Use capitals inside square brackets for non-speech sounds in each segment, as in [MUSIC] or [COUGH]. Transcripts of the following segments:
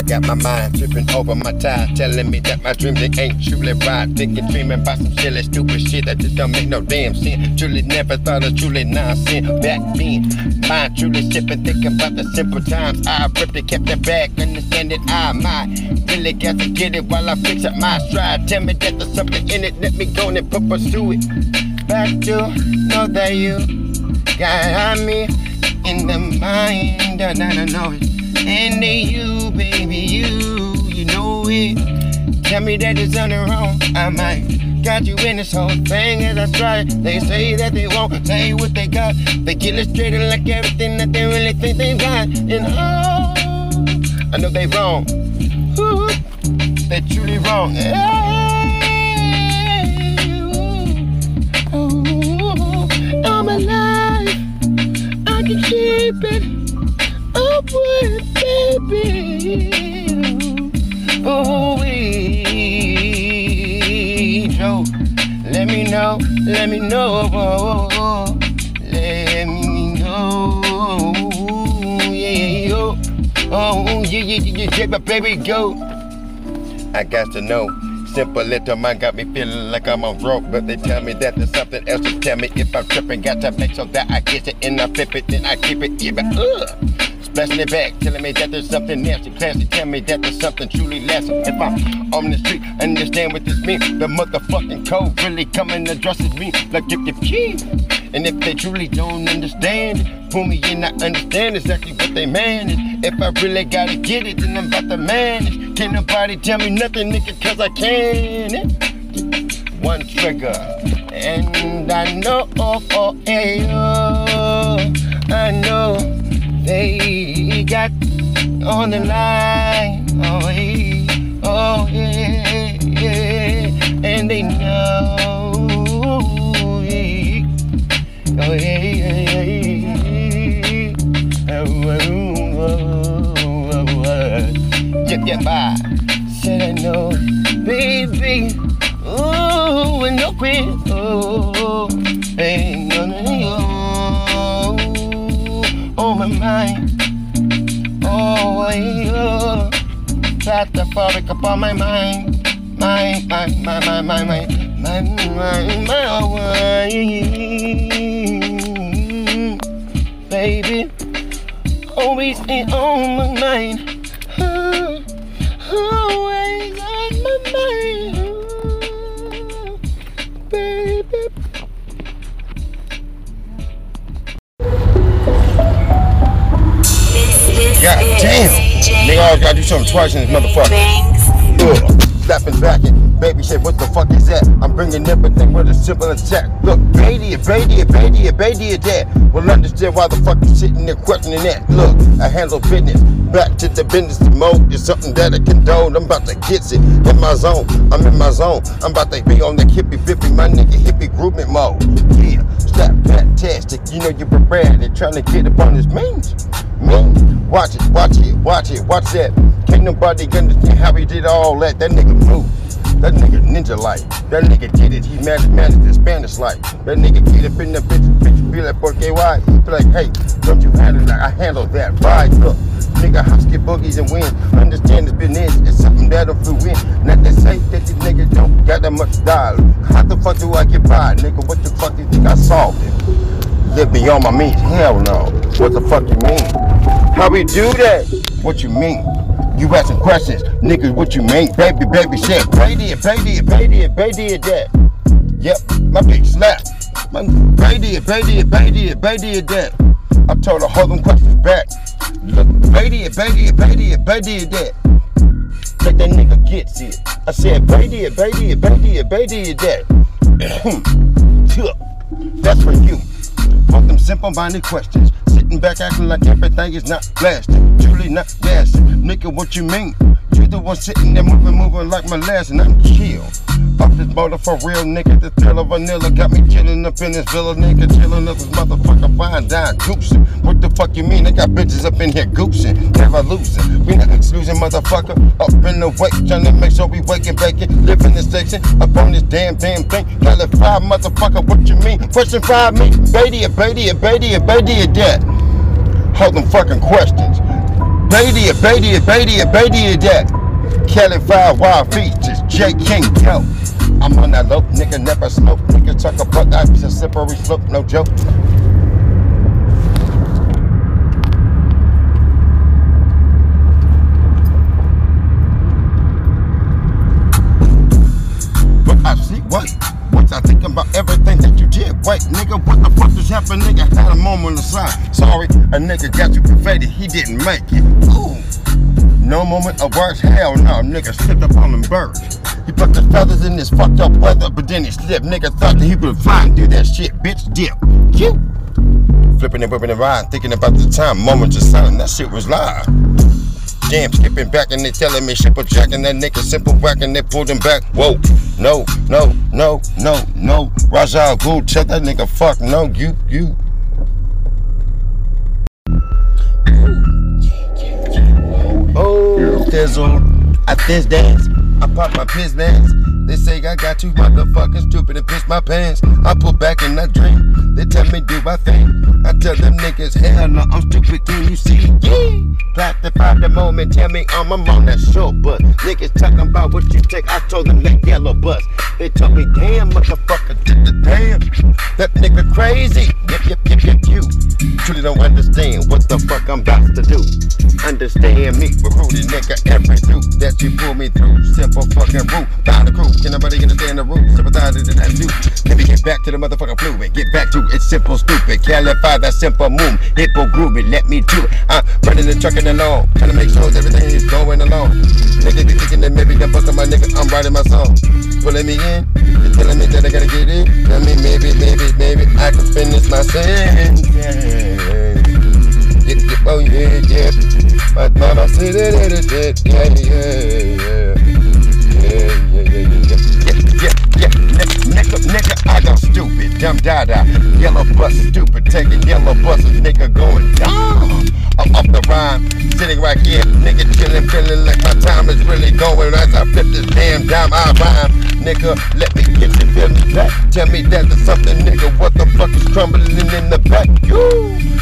I got my mind tripping over my tie, telling me that my dreams they ain't truly right. Thinking, dreaming about some silly, stupid shit that just don't make no damn sense. Truly never thought of truly nonsense back then. Mind truly sipping, thinking about the simple times I ripped it, kept it back, understand that I might really got to get it while I fix up my stride. Tell me that there's something in it, let me go and pursue it. Back to know that you got me in the mind, I don't know it. And they you, baby, you, you know it. Tell me that it's on the wrong, I might got you in this whole thing as I try. They say that they won't say what they got. They get illustrated like everything that they really think they got. And oh, I know they wrong. They truly wrong. Oh, I'm alive. I can keep it with baby. Oh, we Joe, let me know, let me know, oh, let me know, yeah, yo, oh, yeah, yeah, yeah, yeah, but baby, go. I got to know. Simple little mind got me feeling like I'm on rope, but they tell me that there's something else to tell me if I'm tripping. Got to make sure that I get it and I flip it, then I keep it even. Ugh. Splashing it back, telling me that there's something nasty, classy. Tell me that there's something truly lasting. If I'm on the street, understand what this means. The motherfucking code really coming addresses me like if you keep. And if they truly don't understand it, pull me in, I understand exactly what they manage. If I really gotta get it, then I'm about to manage. Can't nobody tell me nothing, nigga, cause I can. it. One trigger, and I know, oh, oh, hey, oh, I know they got on the line. Oh, hey, oh, yeah, yeah, and they know. Yeah. Oh, yeah, yeah, yeah. Oh, oh, oh, oh, oh. Said I know, baby. Ooh, and no quit. Oh, ain't go on my mind. Oh, yeah. Claustrophobic up on my mind. My, my, my, my, my, my, my, my, my, my, baby. Always on my mind. Always on my mind, God damn. Nigga always gotta do something twice in this motherfucker. Ugh. Slapping back and baby said, what the fuck is that? I'm bringing everything with a simple attack. Look, baby, baby, Beatty, Beatty, Beatty, that. Well, understand why the fuck you sitting there questioning that. Look, I handle business. Back to the business mode is something that I condone. I'm about to get it in my zone. I'm in my zone. I'm about to be on that hippie bippy, my nigga hippie grooving mode. Yeah, slap fantastic. You know you're prepared. They're trying to get up on this means. Watch it, watch it, watch it, watch that. Can't nobody understand how he did all that. That nigga move. That nigga ninja like. That nigga did it. He managed, managed the Spanish like. That nigga get up in the bitch, bitch, be like, porque why? Be like, hey, don't you handle that? I handle that. Right, look. Nigga, husky boogies and win. Understand the business. It's something that'll flew in. Not to say that these niggas don't got that much style. How the fuck do I get by? Nigga, what the fuck do you think I solved it? Live beyond my means? Hell no. What the fuck you mean? How we do that? What you mean? You asking questions, niggas, what you mean? Baby, baby, shit. Baby, baby, baby, baby, that. Yep, my big slap. My baby, baby, baby, baby, that. I told her, hold them questions back. Baby, baby, baby, baby, that. Let that nigga get it. I said, baby, baby, baby, baby, that. That's for you. Want them simple-minded questions. Sitting back acting like everything is not blasting. Truly not gassing. Nigga, what you mean? You the one sitting there moving, moving like my last, and I'm chill. Off this motor for real, nigga. The thrill of vanilla got me chilling up in this villa, nigga. Chilling up this motherfucker fine down goosing. What the fuck you mean? They got bitches up in here goosing, never losing. We not losing, motherfucker. Up in the trying to make sure we waking, baking, living in this section. Up on this damn, damn thing. Calified, motherfucker. What you mean? Question five me. baby, a baby, a baby, a baby, a dead. Hold them fucking questions. Badia, Badia, Badia, Badia, that. Five Wild Features, J King Go. I'm on that low, nigga, never smoke. Nigga, chuck a buck, I be slippery slope, no joke. But I see, what? I think about everything that you did? Wait, nigga, what the fuck just happened? Nigga had a moment of silence. Sorry, a nigga got you confetti, he didn't make it. Ooh. No moment of words, hell no, nigga slipped up on them birds. He put the feathers in this fucked up weather, but then he slipped. Nigga thought that he would fly and do that shit, bitch, dip. Cute. Flipping and whipping and riding, thinking about the time, moments of silence, that shit was live. Damn, skipping back and they telling me shipper jacking that nigga simple whacking, they pulled him back. Whoa, no, no, no, no, no. Raja Ghoul, check that nigga, fuck no, you, you. Oh, I this dance, I pop my piss dance. They say I got two motherfucking stupid and piss my pants. I pull back and I drink. They tell me do my thing. I tell them niggas, hell no, I'm stupid. Can you see? Yeah. Plastify the moment, tell me I'm, I'm on that short bus. Niggas talking about what you take. I told them that yellow bus. They told me, damn, motherfucker, damn. That nigga crazy. Yep, yep, yep, yep, you. Truly don't understand what the fuck I'm about to do. Understand me, recruited nigga, every dude that you pull me through. Simple fucking rule, down the crew. Can nobody understand the rules? Sympathize with that do. Let me get back to the motherfucking fluid. Get back to it, simple, stupid. Calify that simple move. Hippo groovy, let me do it. I'm running the truck and trucking along. Trying to make sure everything is going along. Nigga be thinking that maybe I'm busting my nigga. I'm writing my song. Pulling me in, You're telling me that I gotta get in. Tell me maybe, maybe, maybe I can finish my sentence. Yeah, yeah, oh yeah, yeah. My mama said it, it, it, yeah, yeah, yeah. Yeah, yeah, yeah, yeah, yeah, yeah, yeah. Nigga, nigga, I go stupid, dumb dada. Yellow bus stupid, taking yellow buses, nigga going down. I'm up the rhyme, sitting right here, nigga chilling, feeling like my time is really going as I flip this damn dime. I rhyme, nigga, let me get you feeling back. Tell me that there's something, nigga, what the fuck is crumbling in the back? You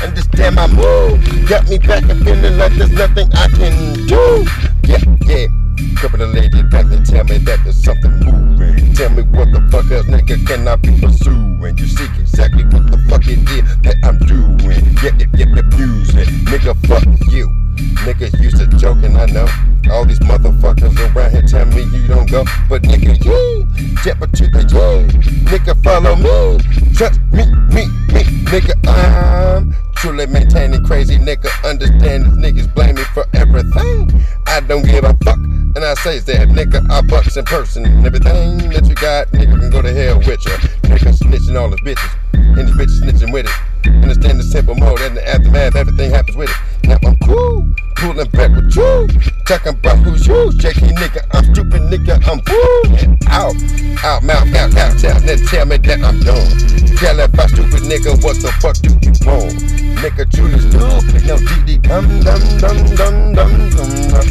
understand my move, got me back and feeling like there's nothing I can do. Yeah, yeah. Couple of ladies back and tell me that there's something moving. Tell me what the fuck else nigga can I be pursuing? You see exactly what the fuck it is that I'm doing. Yeah, yeah, yeah, abusing. Nigga, fuck you. Niggas used to joking, I know. All these motherfuckers around here tell me you don't go. But nigga, yeah, step to the yeah. Nigga, follow me. Trust me, me, me. Nigga, I'm truly maintaining crazy. Nigga, understand these niggas blame me for everything. I don't give a fuck. And I say that, nigga, I bucks in person. And everything that you got, nigga, can go to hell with ya. Nigga snitching all the bitches. And these bitches snitching with it. Understand the simple mode and the aftermath, everything happens with it. Now I'm cool, pulling back with you. Talking about who's you, shaky nigga. I'm stupid nigga, I'm fooling. Out, out, mouth, out, out, out. Then tell me that I'm done. Tell if I stupid nigga, what the fuck do you want? Nigga, truly stupid. No DD, dum, dum, dum, dum, dum, dum, dum.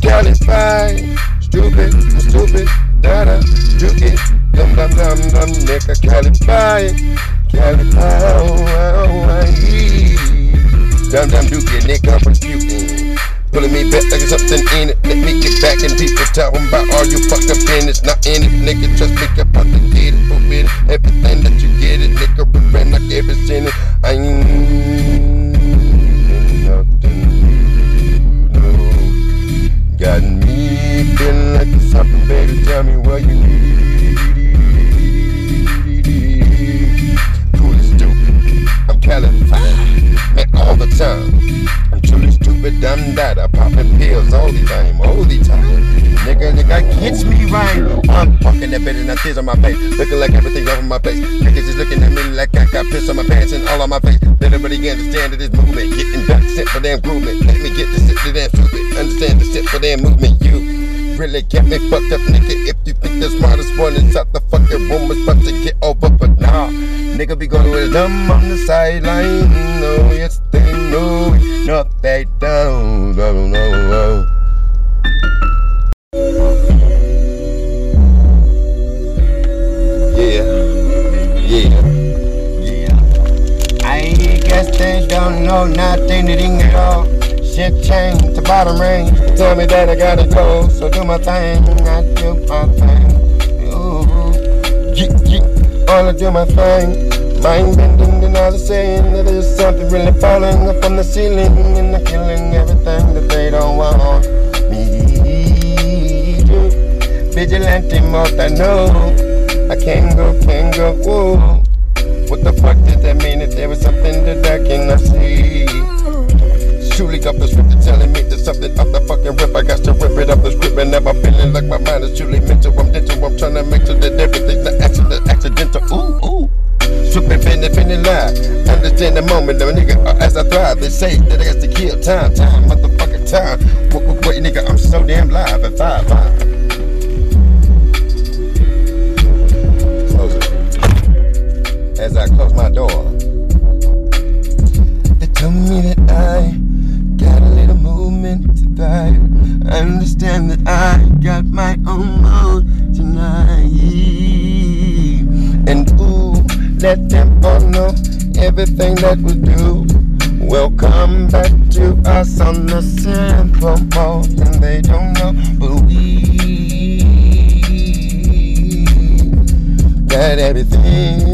Qualify, stupid, stupid, dada, juke, it. dum, dum, dum, dum, nigga, qualify, qualify, oh, dum, dum, duke, nigga, refuting. Pulling me back like something in it. Let me get back and people talking about all you fucked up in it's not in it. Nigga, just make up out the get it, forbid it. Everything that you get it, nigga, prevent like every sin it. I ain't nothing new. Got me feeling like it's something, baby. Tell me what you need. Man, all the time. I'm truly stupid, dumb dada, popping pills all the time, all the time. Nigga, nigga, gets me right. I'm fucking that bed and than tears on my face, looking like everything over my face. Niggas just looking at me like I got piss on my pants and all on my face. Let everybody understand that this movement, getting back, sit for damn groovement. Let me get the sit for damn stupid, understand the sit for damn movement. You really get me fucked up, nigga. If you think the smartest one inside the fucking room is about to get over, but nah. Nigga be going with them on the sideline. No, yes, they know. Thing. I do my thing. Ooh, yeah, yeah. All I do my thing. Mind bending and all the saying that there's something really falling up from the ceiling and they're killing everything that they don't want me to. Vigilante mode, I know. I can't go, can't go, whoa. What the fuck did that mean if there was something that I cannot see? Truly got the script telling me there's something off the fucking rip. I got to rip it off the script and now I'm feeling like my mind is truly mental. I'm dental, I'm trying to make sure that everything's not accident, accidental. Ooh, ooh. Swooping, finna, finna line. Understand the moment, though, nigga. Uh, as I thrive, they say that I got to kill time, time, motherfucking time. Wait, wait, wait, nigga, I'm so damn live at five, five. Close it. As I close my door, they tell me that I little to vibe. I understand that I got my own mode tonight. And ooh, let them all know everything that we do will come back to us on the simple mode. And they don't know, but we got everything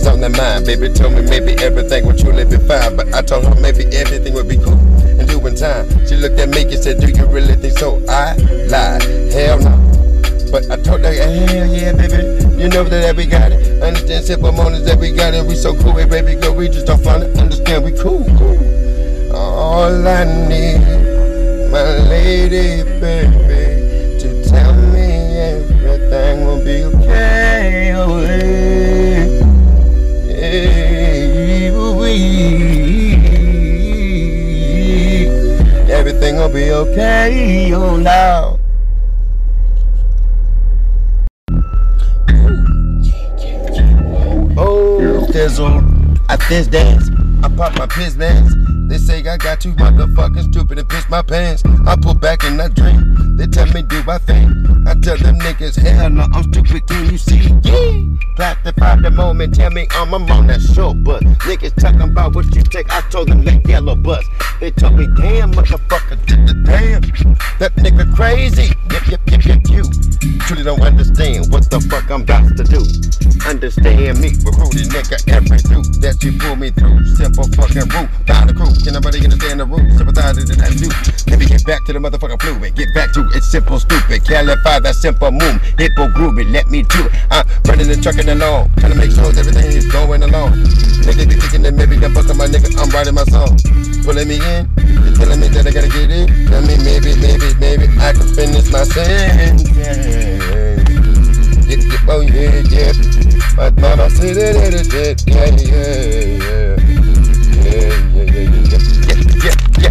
motives on the mind. Baby told me maybe everything would truly be fine. But I told her maybe everything would be cool and do in time. She looked at me and said, Do you really think so? I lied. Hell no. But I told her, hell yeah, baby. You know that we got it. Understand simple moments that we got it. We so cool, baby girl. We just don't find it. Understand we cool, cool. All I need, my lady, baby, to tell me everything will be okay. Everything will be okay. Oh, now. Oh. At this dance, I pop my piss bands. They say I got too motherfucking stupid and piss my pants. I pull back and I drink. They tell me do my thing. I tell them niggas, hell no, I'm stupid. Can you see? Yeah. Plastify the moment, tell me I'm, I'm on that short bus. Niggas talking about what you take. I told them that yellow bus. They told me, damn, motherfucker, damn. That nigga crazy. Yep, yep, yep, yep, you. Truly don't understand what the fuck I'm about to do. Understand me, recruited nigga, every dude that you pull me through. Simple fucking route, down the crew. Can nobody understand the rules? Sympathize with that you. Let me get back to the motherfucking fluid. Get back to it, simple, stupid. Calify that simple move. Hippo groovy, let me do it. I'm running the truck and along. Trying to make sure everything is going along. Nigga be thinking that maybe I'm fucking my nigga. I'm writing my song. Pulling me in, you telling me that I gotta get in. Tell me maybe, maybe, maybe I can finish my sentence. Yeah, yeah, oh yeah, yeah. My mama said it, it, it, yeah, yeah. Yeah, yeah.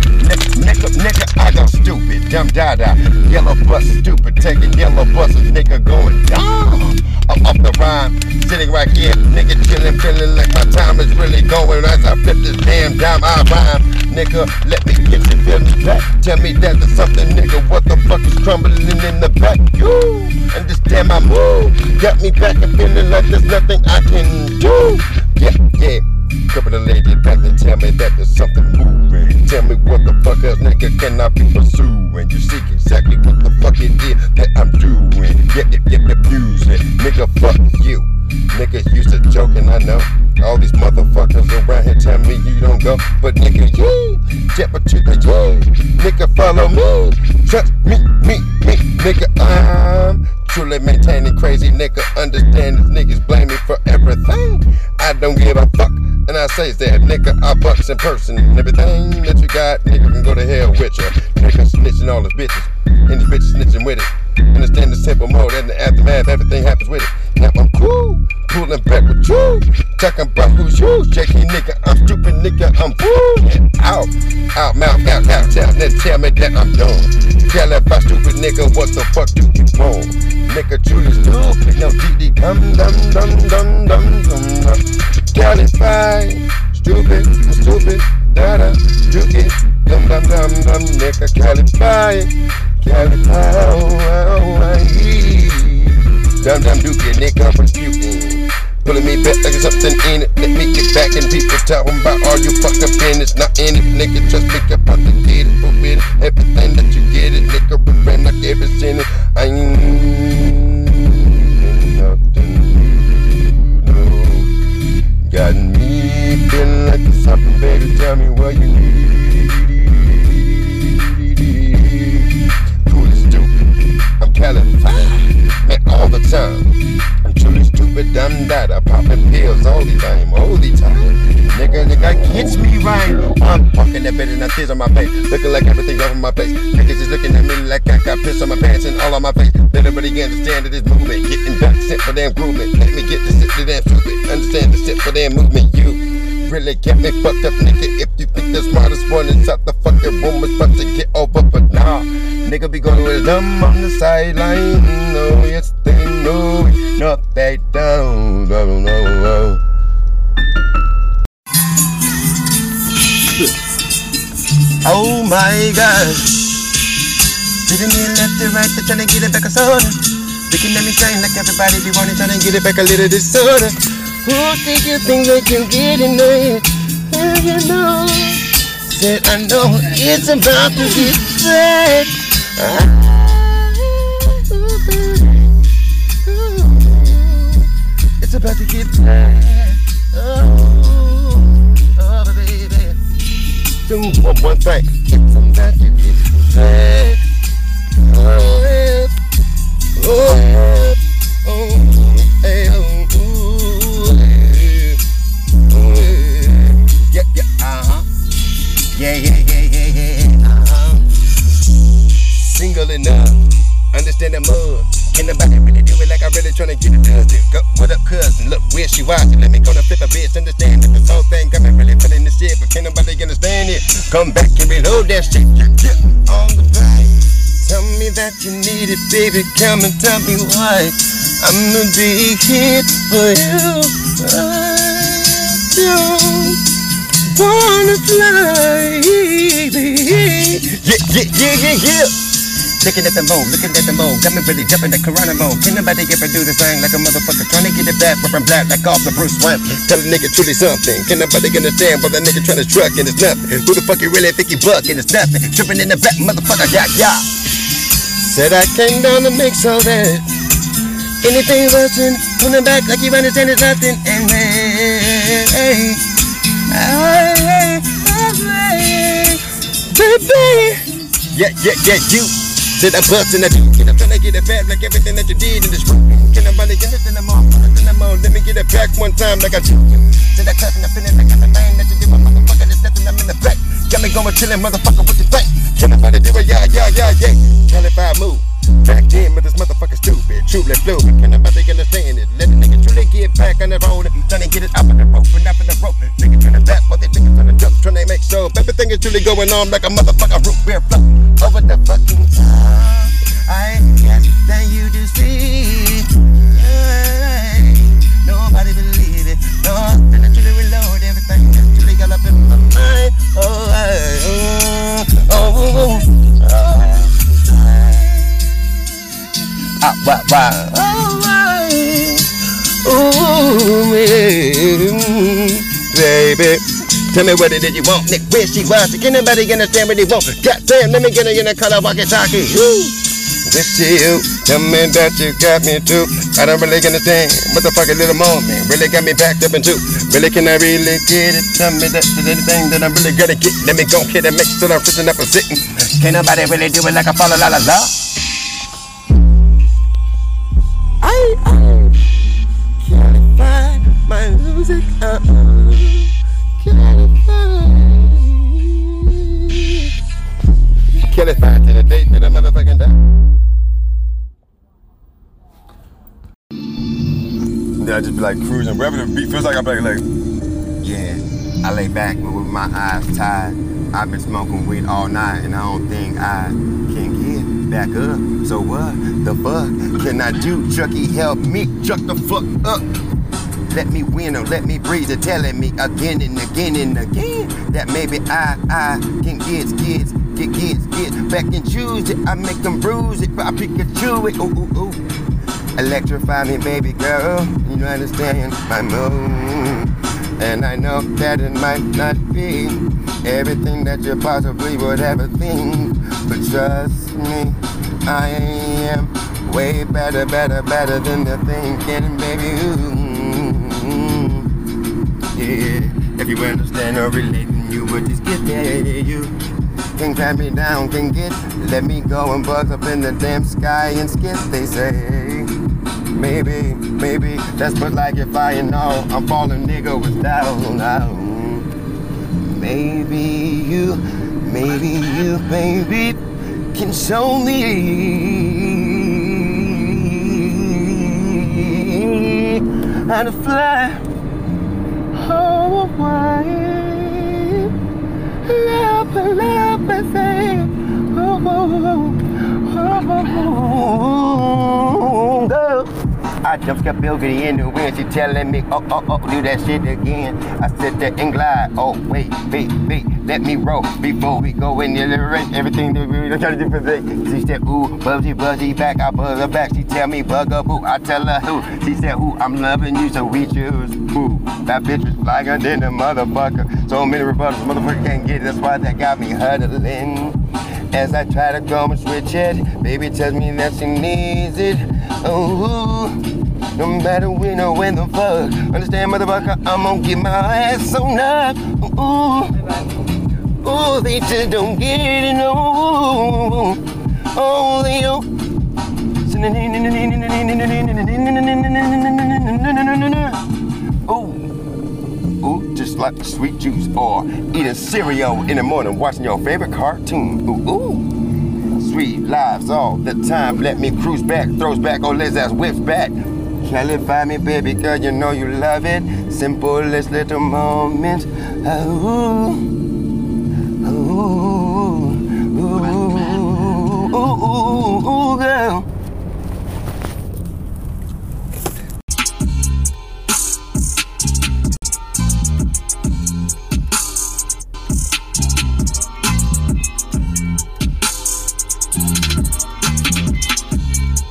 Nigga, nigga, I go stupid, dumb dada. Yellow bus, stupid, taking yellow buses, nigga going down. I'm off the rhyme, sitting right here, nigga chilling, feeling like my time is really going as I flip this damn dime. I rhyme, nigga. Let me get you feeling back. Tell me that there's something, nigga. What the fuck is crumbling in the back? You and understand my move? Got me back and feeling like there's nothing I can do. Yeah, yeah. Couple of ladies back tell me that there's something moving. Tell me what the fuck else nigga can I be pursuing? You see exactly what the fuck it is that I'm doing. Yeah, yeah, the music. Nigga, fuck you. Niggas used to joking, I know. All these motherfuckers around here tell me you don't go. But nigga, you step to the you. Nigga, follow me. Trust me, me, me. Nigga, I'm truly maintaining crazy. Nigga, understand this niggas blame me for everything. I don't give a fuck. And I say that, nigga, I bucks in person. And everything that you got, nigga, can go to hell with ya. Nigga snitching all his bitches. And these bitches snitching with it. Understand the simple mode and the aftermath, everything happens with it. Now I'm cool, pulling back with you. Talking about who's you, shaky nigga. I'm stupid nigga, I'm fool. Out, out, mouth, out, out, out. Then tell me that I'm done. Tell if I stupid nigga, what the fuck do you want? Nigga, truly stupid. No DD, dum, dum, dum, dum, dum, dum, dum. Qualify, stupid, stupid. Da da, do it, dum dum dum dum, nigga, California, California, dum dum do it, nigga, refuting. Pulling me back like something in it. Let me get back and people talking about all you fucked up in it's not in it. Nigga, just pick up on the it. Forbid everything that you get it. Nigga, revenge like every sinner. I ain't nothing new. Got me feeling like it's something, baby. Tell me what you need. As stupid. I'm California, man, all the time. I'm truly stupid, dumb dada, popping pills all the time, all the time. Nigga, nigga gets me right. I'm fucking that bed and I tears on my face, looking like everything over my face. Niggas just looking at me like I got piss on my pants and all on my face. Let everybody understand that this movement, getting back, set for damn groovement. Let me get the sit to damn stupid, understand the sit for damn movement. You really get me fucked up, nigga. If you think the smartest one inside the fucking room is about to get over, but nah. Nigga be going with them on the sideline. No, yes, they know. No, they don't. Oh, no, no, no. Oh my god. Sitting here left and right, trying to get it back a soda. Looking at me strange like everybody be wanting, trying to get it back a little disorder. Who think you think they can get in there? And you know, said I know it's about to get bad. Ah. It's about to get bad. Oh, oh baby. Do one, one thing. It's about to get bad. Oh, oh, oh, Yeah, yeah, yeah, yeah, yeah, uh-huh. Single enough. Understand the mud. Can nobody really do it like I really tryna get it done? Go, what up, cousin? Look, where she watching? Let me go to flip a bitch. Understand that this whole thing got me really feeling this shit, but can't nobody understand it. Come back and reload that shit. Yeah, yeah, on the back. Tell me that you need it, baby. Come and tell me why. I'ma be here for you. I don't wanna fly. Yeah, yeah, yeah, yeah, yeah. Looking at the moon, looking at the moon, got me really jumping the Corona mode. Can nobody ever do this thing like a motherfucker trying to get it back, ripping black like off the Bruce Wayne? Tell a nigga truly something. Can nobody understand but that nigga trying to truck and it's nothing? Who the fuck you really think you buck and it's nothing? Tripping in the back, motherfucker, yeah, yeah. Said I came down to make so that anything on the back like you understand it's nothing. And hey, hey, baby. Yeah, yeah, yeah, you. Said I bust and I do. Get up and I get it back like everything that you did in this room. Can nobody get it in the morning? In the morning, let me get it back one time like I do. Said I cut and I finish like everything that you do. Motherfucker, there's nothing I'm in the back. Got me going chillin', motherfucker, what you think? Can nobody do it? Yeah, yeah, yeah, yeah. Tell if I move. Back then, but this motherfucker stupid. Truly fluid. Can nobody understand it? Let a nigga truly get back on the road. Trying to get it up on the rope and up on the rope. Nigga trying to back, but they niggas trying to jump. Trying to make sure everything is truly going on like a motherfucker root beer float over the fucking top. I got that you to see. Hey, nobody believe it. No, then I truly reload everything. I truly got up in my mind. Oh, I, oh, oh, oh, oh. Ah, wah, wah. Oh, I, ooh, man, baby. Tell me what it is you want, Nick. Where she was. Can anybody understand what they want? Goddamn, let me get her in a color walkie talkie. Wish you tell me that you got me too. I don't really understand what the fuck little moment really got me backed up into. Really, can I really get it? Tell me that there's anything that I'm really gonna get. Let me go get it, make sure I'm fixing up and sitting. Can't nobody really do it like I follow la la la. I, I can't find my music. Uh-uh. Can't find. Can't to the date that a motherfucking die. Then I just be like cruising. Wherever the beat feels like, I'm like, like, yeah. I lay back with my eyes tied. I've been smoking weed all night, and I don't think I can get back up. So what the fuck can I do? Chucky, help me chuck the fuck up. Let me win or let me breathe. They're telling me again and again and again that maybe I, I can get, get, get, get, get back and choose it. I make them bruise it, but I Pikachu it. Ooh, ooh, ooh. Electrify me, baby girl. You know, understand my mood. And I know that it might not be everything that you possibly would ever think. But trust me, I am way better, better, better than the thinking, baby. Ooh, if you understand or relate, then you would just get there. You can pat me down, can get, let me go and buzz up in the damn sky and skip. They say. Maybe, maybe that's but like if I know I'm falling nigga was down. Maybe you, maybe you, baby, can show me how to fly. Oh, oh, oh. I jump skip Bilgity in the wind. She telling me, oh, oh, oh, do that shit again. I sit there and glide. Oh, wait, wait, wait, let me roll before we go in the rest. Everything that we trying to do for the She said, ooh, buzzy, buzzy back. I buzz her back. She tell me, bugaboo. I tell her who. She said, ooh, I'm loving you, so we choose. Ooh, that bitch was flyer than a motherfucker. So many rebuttals, motherfucker can't get it. That's why that got me huddling. As I try to go and switch it, baby tells me that she needs it. Oh, no matter when or when the fuck. Understand, motherfucker, I'm gonna get my ass on up. Ooh, ooh, they just don't get it, no. Oh, they don't. Ooh, ooh, just like sweet juice or eating cereal in the morning, watching your favorite cartoon. Ooh, ooh sweet lives all the time. Let me cruise back, throws back, oh, let's ass whips back. Clarify me, baby girl, you know you love it. Simplest little moments. Ooh, ooh, ooh, ooh, ooh, ooh, girl.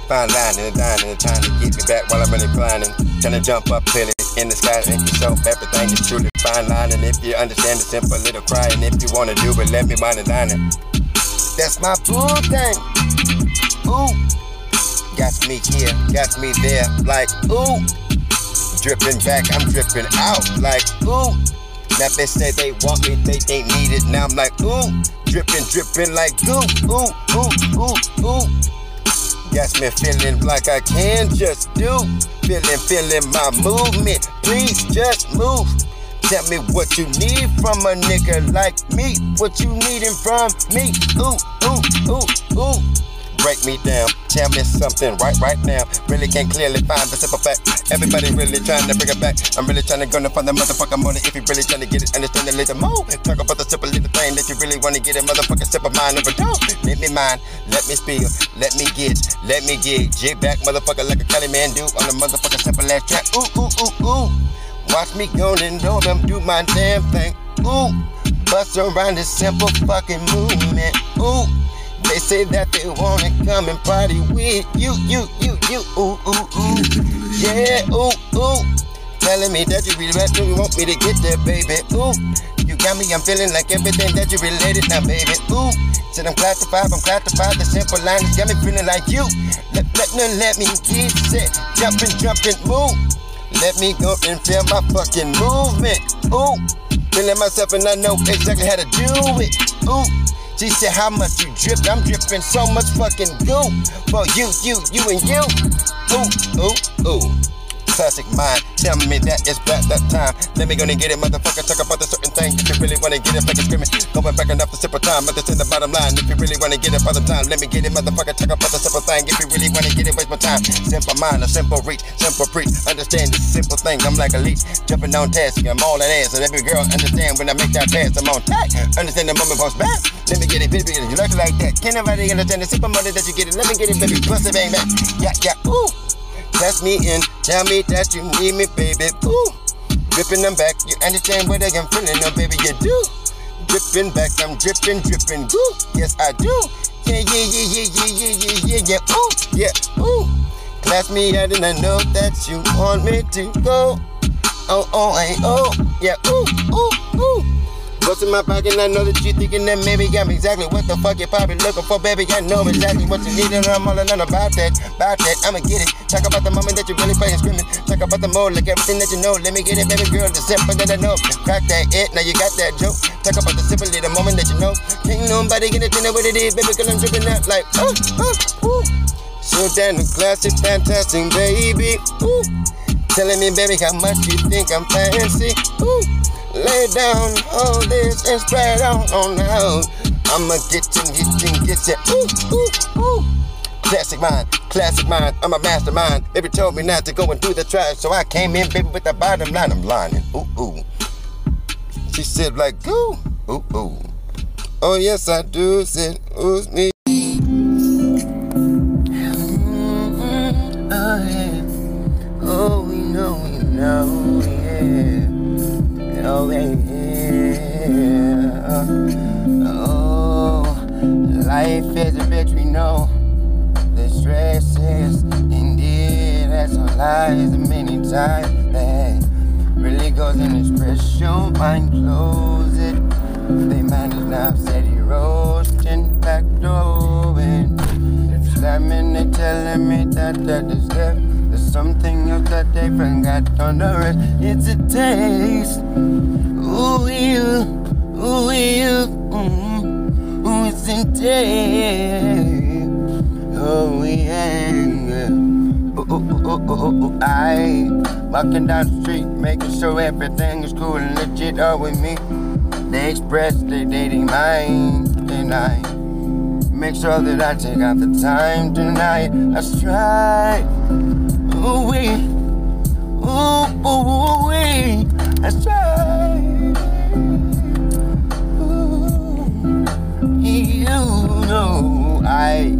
Fine line and dining, trying to get me back while I'm really reclining. Trying to jump up clearly in the sky and yourself. Everything is truly fine line. And if you understand the simple little cry, and if you wanna do it, let me mind the dining. That's my boo thing. Ooh, got me here, got me there. Like ooh, dripping back, I'm dripping out. Like ooh. Now they say they want me, they ain't need it. Now I'm like ooh, dripping, dripping like ooh, ooh, ooh, ooh, ooh. Got me feeling like I can just do. Feeling, feeling my movement. Please just move. Tell me what you need from a nigga like me. What you needin' from me. Ooh, ooh, ooh, ooh break me down. Tell me something right right now. Really can't clearly find the simple fact. Everybody really trying to bring it back. I'm really trying to go and find the motherfucking money. If you really trying to get it, understand a little more. Talk about the simple little thing that you really want to get a motherfucking simple mind overdose. Let me mind, let me spill, let me get, let me get. Jig back, motherfucker, like a Cali man do on the motherfucking simple ass track. Ooh, ooh, ooh, ooh. Watch me go and know them do my damn thing. Ooh, bust around this simple fucking movement. Ooh. They say that they wanna come and party with you, you, you, you, ooh, ooh, ooh. Yeah, ooh, ooh. Telling me that you really you want me to get there, baby. Ooh, you got me, I'm feeling like everything that you related now, baby. Ooh, said I'm classified, I'm classified. The simple line has got me feeling like you. Let, let, let, let me get set, jumping, jumping, move. Let me go and feel my fucking movement. Ooh, feeling myself and I know exactly how to do it. Ooh. She said, How much you drip? I'm dripping so much fucking goo for you, you, you, and you. Ooh, ooh, ooh classic mind. Tell me that it's back that time. Let me go and get it, motherfucker. Talk about the certain thing. If you really wanna get it, fucking screaming. Going back enough to simple time. But this is the bottom line. If you really wanna get it, the time. Let me get it, motherfucker. Talk about the simple thing. If you really wanna get it, waste my time. Simple mind, a simple reach, simple preach. Understand this simple thing. I'm like a leech, jumping on task. I'm all that ass. And every girl understand when I make that pass. I'm on tack. Understand the moment bounce back. Let me get it, baby. You it like that. Can't nobody understand the simple money that you get it. Let me get it, baby. Bust it, bang, bang. Yeah, yeah. Ooh. Pass me in, tell me that you need me, baby. Ooh, dripping them back. You understand what I am feeling, no, baby, you do. Dripping back, I'm dripping, dripping. Ooh, yes, I do. Yeah, yeah, yeah, yeah, yeah, yeah, yeah, yeah, yeah. Ooh, yeah, ooh. Class me out and I know that you want me to go. Oh, oh, hey, oh, yeah, ooh, ooh, ooh. What's in my pocket? I know that you thinking that maybe I'm exactly what the fuck you're probably looking for, baby. I know exactly what you need, and I'm all in about that, about that. I'ma get it. Talk about the moment that you're really fucking screaming. Talk about the mode, like everything that you know. Let me get it, baby girl. The simple that I know. Crack that it, now you got that joke. Talk about the simple, the moment that you know. Can't nobody get it, know what it is, baby, cause I'm dripping out like, oh, oh, ooh. So damn classic, fantastic, baby. Ooh. Telling me, baby, how much you think I'm fancy. Ooh. Lay down all this and spread out on on now. I'ma get you, get you, get you. Ooh, ooh, ooh. Classic mind, classic mind. I'm a mastermind. Baby told me not to go and do the trash, so I came in, baby, with the bottom line. I'm lying. Ooh, ooh. She said like, ooh, ooh, ooh. Oh yes, I do. Said, ooh, me. Life is a bitch, we know. The stress is indeed as a lies many times. That really goes in express your mind, close it. They is now steady roasting back door and slamming, they telling me that that is there. There's something else that they forgot on the rest. It's a taste. Ooh, you, ooh, you, mm, a taste. Oh, yeah. Ooh, ooh, ooh, I walking down the street, making sure everything is cool and legit all with me. They express their dating mind, and I make sure that I take out the time tonight. I strive. Ooh wee, ooh ooh wee, I strive. Know I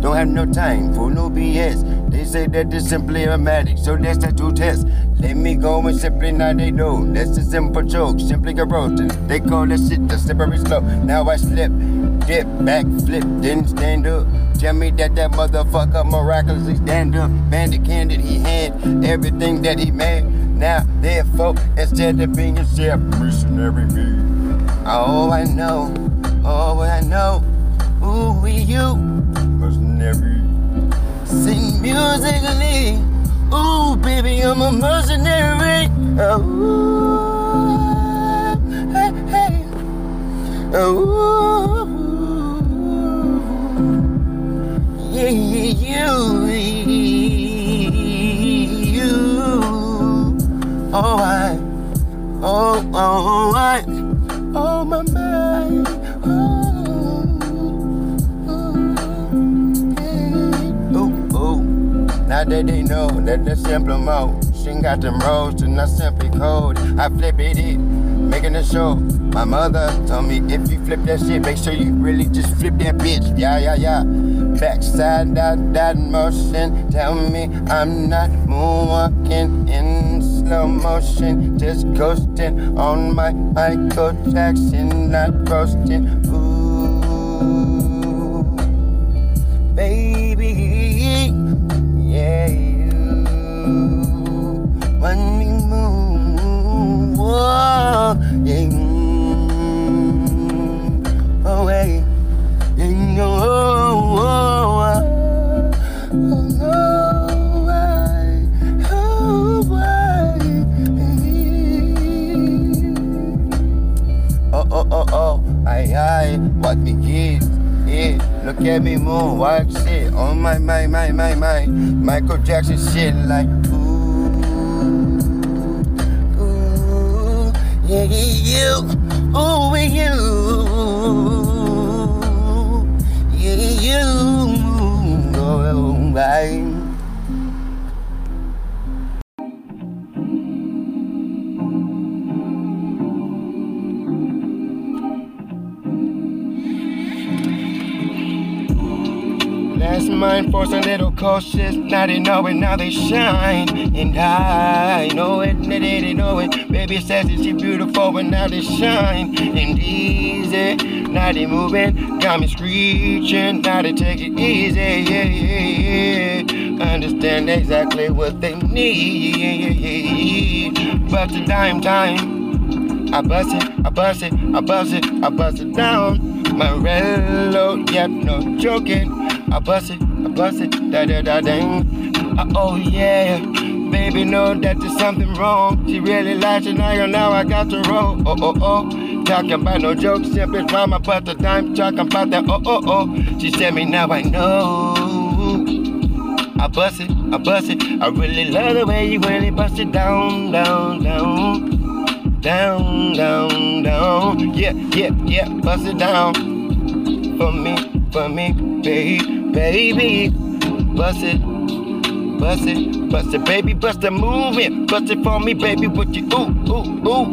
don't have no time for no BS. They say that it's simply automatic, so that's the two test. Let me go and simply now they know. That's a simple joke, simply a roasting. They call that shit the slippery slope. Now I slip, dip, back, flip, didn't stand up. Tell me that that motherfucker miraculously stand up. Bandit candid, he had everything that he made. Now, therefore, instead of being a self missionary me. Oh, I know, oh, I know. Ooh, we you, mercenary. Sing musically. Ooh, baby, I'm a mercenary. Oh, hey, hey. Oh, yeah, you, you. Oh, I, oh, oh, I, oh, my That they know that the simple mode. She got them rolls and not simply code. I flip it, it making a show. My mother told me if you flip that shit, make sure you really just flip that bitch. Yeah, yeah, yeah. Backside that motion, tell me I'm not moonwalking in slow motion, just coasting on my Michael Jackson, not roasting. Ooh, baby, yeah, you. When we move, yeah, mm, oh, hey, yeah, oh, oh, oh, oh, I, oh, I, oh, oh, oh, oh, aye, aye, what me kids, yeah, look at me move, watch shit, on oh, my, my, my, my, my, Michael Jackson shit, like, ooh, ooh, yeah, you, ooh, you, yeah, you, oh, I. mine, force a little cautious. Now they know it, now they shine. And I know it, they didn't know it. Baby says that she beautiful, but now they shine. And easy, now they moving. Got me screeching, now they take it easy. Yeah, yeah, yeah. Understand exactly what they need. But the dime time. I bust it, I bust it, I bust it, I bust it down. Morello, yep, no joking. I bust it, I bust it, da da da dang. Uh, oh yeah, baby, know that there's something wrong. She really likes it now, now I got to roll. Oh oh oh, talking about no jokes, simply drama, but the dime talking about that. Oh oh oh, she said me now I know. I bust it, I bust it. I really love the way you really bust it down, down, down down, down, down. Yeah, yeah, yeah, bust it down. For me, for me, baby, baby. Bust it, bust it, bust it, baby, bust it, move it. Bust it for me, baby, with you, ooh, ooh, ooh.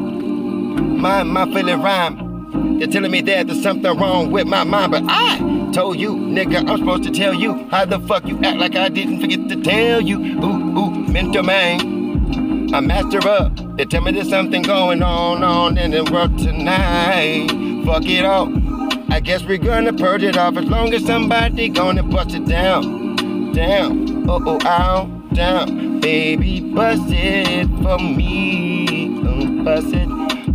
My, my feeling rhyme. You're telling me that there's something wrong with my mind, but I told you, nigga, I'm supposed to tell you how the fuck you act like I didn't forget to tell you. Ooh, ooh, mental man. I master up. They tell me there's something going on on in the world tonight. Fuck it all. I guess we're gonna purge it off as long as somebody gonna bust it down. Down. Oh oh ow. Down. Baby, bust it for me. Don't bust it.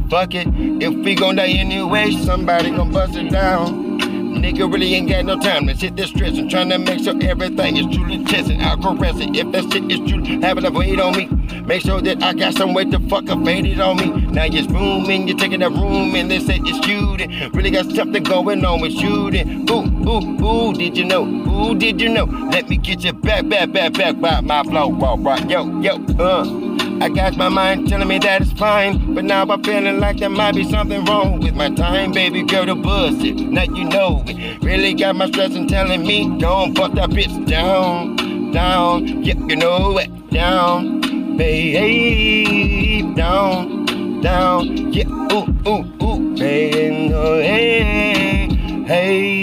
Fuck it. If we gon' die anyway, somebody gon' bust it down. Nigga really ain't got no time to sit there stressing, trying to make sure everything is truly tested. I'll caress it if that shit is true. Having a weight on me. Make sure that I got some to fuck up faded on me. Now you're rooming, you're taking that room and they say it's shooting. Really got something going on with shooting. Ooh, ooh, ooh, did you know? Ooh, did you know? Let me get you back, back, back, back by my flow. Right, right, yo, yo, uh. I got my mind telling me that it's fine, but now I'm feeling like there might be something wrong with my time, baby girl, to bust it. Now you know it. Really got my stress and telling me, don't put that bitch down, down. Yep, you know it, down, babe, down, down. Yeah, ooh, ooh, ooh, baby, oh, hey, hey.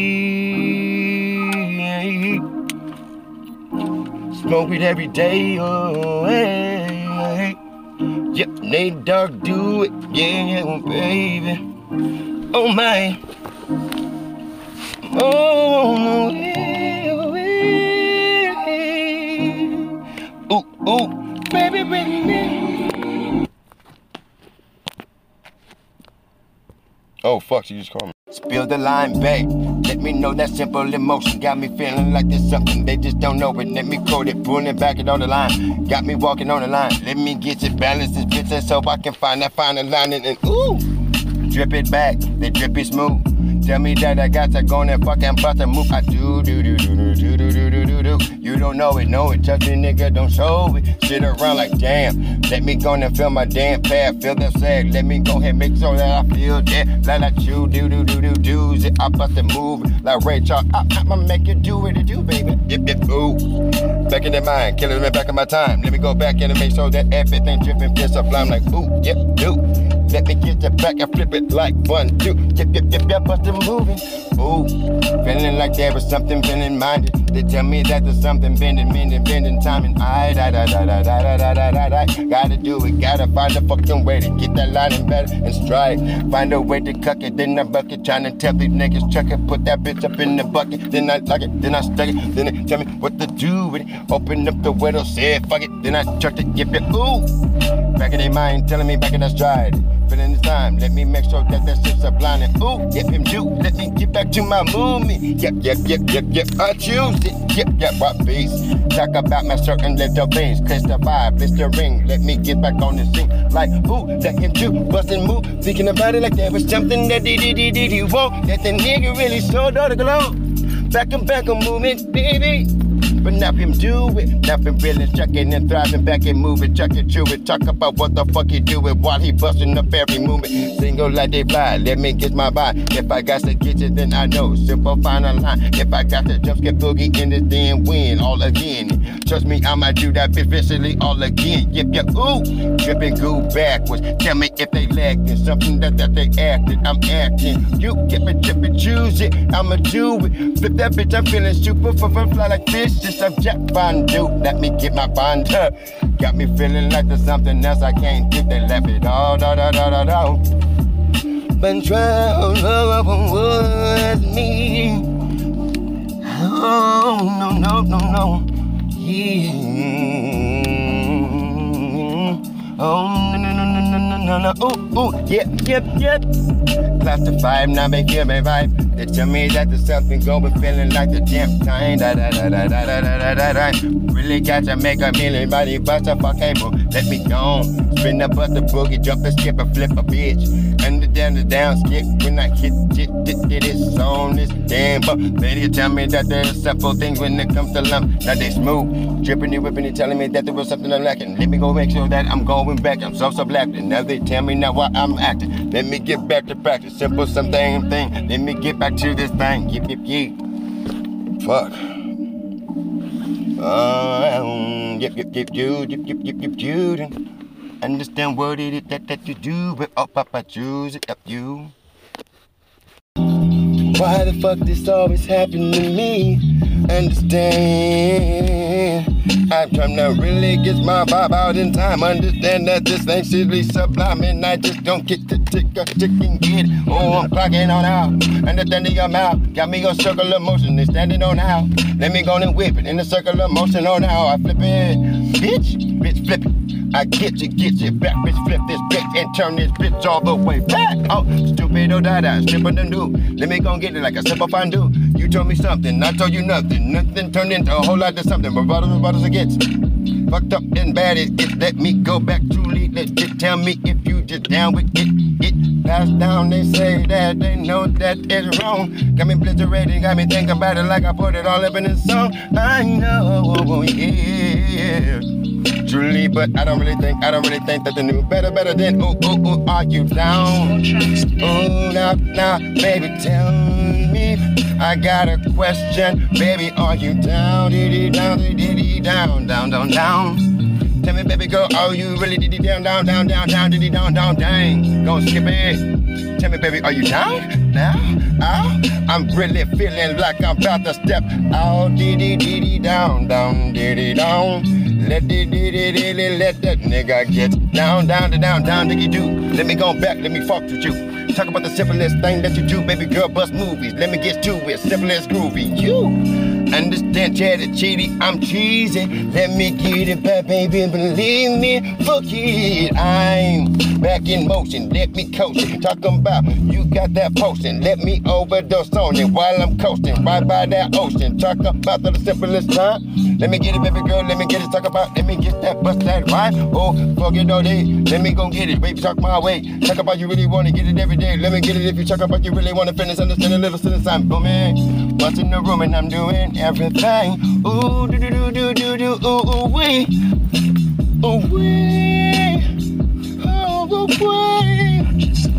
Smoke it every day, oh, hey. Yep, Nate Dogg do it, yeah, baby. Oh my. Oh, oh yeah, Oh, fuck, she just called me. Spill the line, babe. Let me know that simple emotion. Got me feeling like there's something they just don't know it. Let me quote it, pulling it back it on the line. Got me walking on the line. Let me get it balanced this bitch so I can find that final line and, and ooh. Drip it back, the drip is smooth. Tell me that I got to go and fucking bust a move. I do, do, do, do, do, do, do, do, do, do. You don't know it, know it. Touch me, nigga, don't show it. Sit around like damn. Let me go and feel my damn path. Feel the sag. Let me go ahead and make sure that I feel that. Like like you, do, do, do, do, do. It, I bust a move like Ray Charles. I, I'ma make you do what you do, baby. Yep, yep, ooh. Back in the mind, killing me back in my time. Let me go back in and make sure that everything dripping feels sublime. Like ooh, yep, do. Let me get it back and flip it like one, two. Yep, yep, yep, yep, bust it moving. Ooh, feeling like there was something bending minded. They tell me that there's something bending, bending, bending time. And I, da, da, da, da, da, da, da, da, da, da. Gotta do it, gotta find a fucking way to get that line in better and stride. Find a way to cuck it, then I bucket. Trying to tell these niggas, chuck it, put that bitch up in the bucket. Then I like it, then I stuck it, then they tell me what to do with it. Open up the window, say fuck it, then I chucked it, get it, ooh. Back in their mind, telling me back in that stride feeling this time. Let me make sure that that shit's a blind and ooh, yep, him do. Let me get back to my movement. Yep, yep, yep, yep, yep, I choose it. Yep, yep, rock bass. Talk about my certain little veins. Catch the vibe, blitz the ring. Let me get back on the scene. Like, ooh, let him do, bust and move. Thinking about it like there was something that did, did, did, did, you want. That the nigga really showed all the glow. Back and back on movement, baby. But now him do it. Now him really chucking and thriving, back and moving, chucking, chewing. Talk about what the fuck he doing while he busting up every movement. Single like they fly, let me get my vibe. If I got to get it, then I know. Simple final line. If I got to jump, skip, boogie in the damn win all again. Trust me, I might do that eventually all again. Yep, yep, ooh. Dripping go backwards. Tell me if they lacking something that, that they acting. I'm acting. You get me dripping, choose it. I'ma do it. Flip that bitch, I'm feeling super, for fly like this. A Jack Bondu. Let me get my bond up. Got me feeling like there's something else I can't get. They left it all, da da da da da. Been trying to love was me. Oh, no, no, no, no. Yeah. Oh, no, no, no, no, no, no, no. Ooh, ooh, yep, yep, yep. Class to five, now make you me vibe. They tell me that there's something going, feeling like the damn time. Da da da da da da da da da. Really got to make a million body bust a fuck cable. Let me go. Spin up the boogie, jump and skip and flip a bitch. And the down the down skip when I hit it, it, it is on this damn but Lady tell me that there's simple things when it comes to lump. Now they smooth. Dripping and whipping and telling me that there was something I'm lacking. Let me go make sure that I'm going back. I'm so so black. And now they tell me now why I'm acting. Let me get back to practice. Simple something thing. Let me get back to this thing. Yip yip yip. Fuck. Um, yip yip yip Jude, yip yip yip yip Jude. Understand what it is that, that you do, but oh papa choose it up you. Why the fuck this always happen to me? Understand. I'm trying to really get my vibe out in time. Understand that this ain't seriously sublime, and I just don't get the tick a ticking get. Oh, I'm clocking on out. Understanding your mouth. Got me a circle of motion, they standing on out. Let me go and whip it in a circle of motion on how I flip it. Bitch, bitch, flip it. I get you, get you back, bitch, flip this bitch and turn this bitch all the way back. Oh, stupid or dada, stupid and do. Let me go and get it like a simple fondue. You told me something, I told you nothing. Nothing turned into a whole lot of something. But bottles, bottles it gets fucked up and bad. It, it let me go back truly. Let it tell me if you just down with it. It passed down. They say that they know that it's wrong. Got me blizzarded, got me thinking about it like I put it all up in a song. I know, yeah truly, but I don't really think, I don't really think that the new better, better than ooh, ooh, ooh, are you down? Ooh, now, now, baby, tell me, I got a question, baby, are you down? Diddy down, diddy down, down, down, down. Tell me, baby girl, are you really diddy down, down, down, down, down, diddy down, down, dang? Go skip it. Tell me, baby, are you down now? Ow? I'm really feeling like I'm about to step out, diddy, diddy down, down, diddy down. Let it, it, it, let that nigga get down, down, down, down, diggy do. Let me go back, let me fuck with you. Talk about the simplest thing that you do, baby girl, bust movies. Let me get to it, simple as groovy. You understand, cheddar, cheaty, I'm cheesy. Let me get it back, baby, believe me. Fuck it, I'm back in motion. Let me coach it. Talking about you got that potion. Let me overdose on it while I'm coasting right by that ocean. Talk about the simplest time. Let me get it, baby girl. Let me get it. Talk about, let me get that bust that rhyme. Oh, fuck it all day. Let me go get it, baby. Talk my way. Talk about you really want to get it every day. Let me get it if you talk about you really want to finish. Understand a little sentence. I'm booming. What's in the room and I'm doing everything. Ooh, do do do do do do. Ooh, ooh, wee. Ooh, wee. Oh, ooh, wee.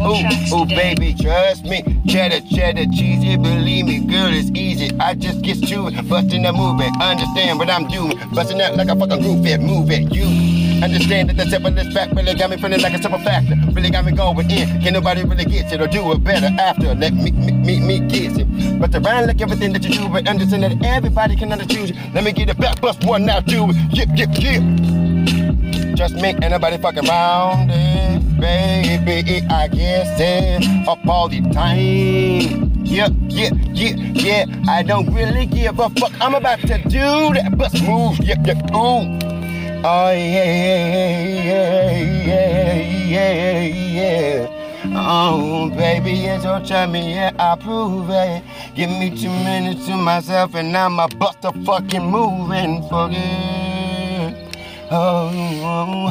Ooh, ooh, baby, trust me. Cheddar, cheddar, cheesy. Believe me, girl, it's easy. I just get to it. Busting the movement. Understand what I'm doing. Busting out like a fucking groove it. Move it. You. Understand that the simplest fact really got me feeling like a simple factor. Really got me going in. Can nobody really get it or do it better after? Let me, me, me, me get it. But around like everything that you do, but understand that everybody can understand you. Let me get it back, bust one now, do it. Yip, yip, yip. Just me, ain't nobody fucking around it. Baby, I guess it up all the time. Yeah, yeah, yeah, yeah. I don't really give a fuck. I'm about to do that bust move. Yep, yep, ooh. Oh yeah, yeah, yeah, yeah, yeah. Oh baby, it's your time, yeah, I prove it. Give me two minutes to myself and I'm a bust a fucking moving for it. Oh,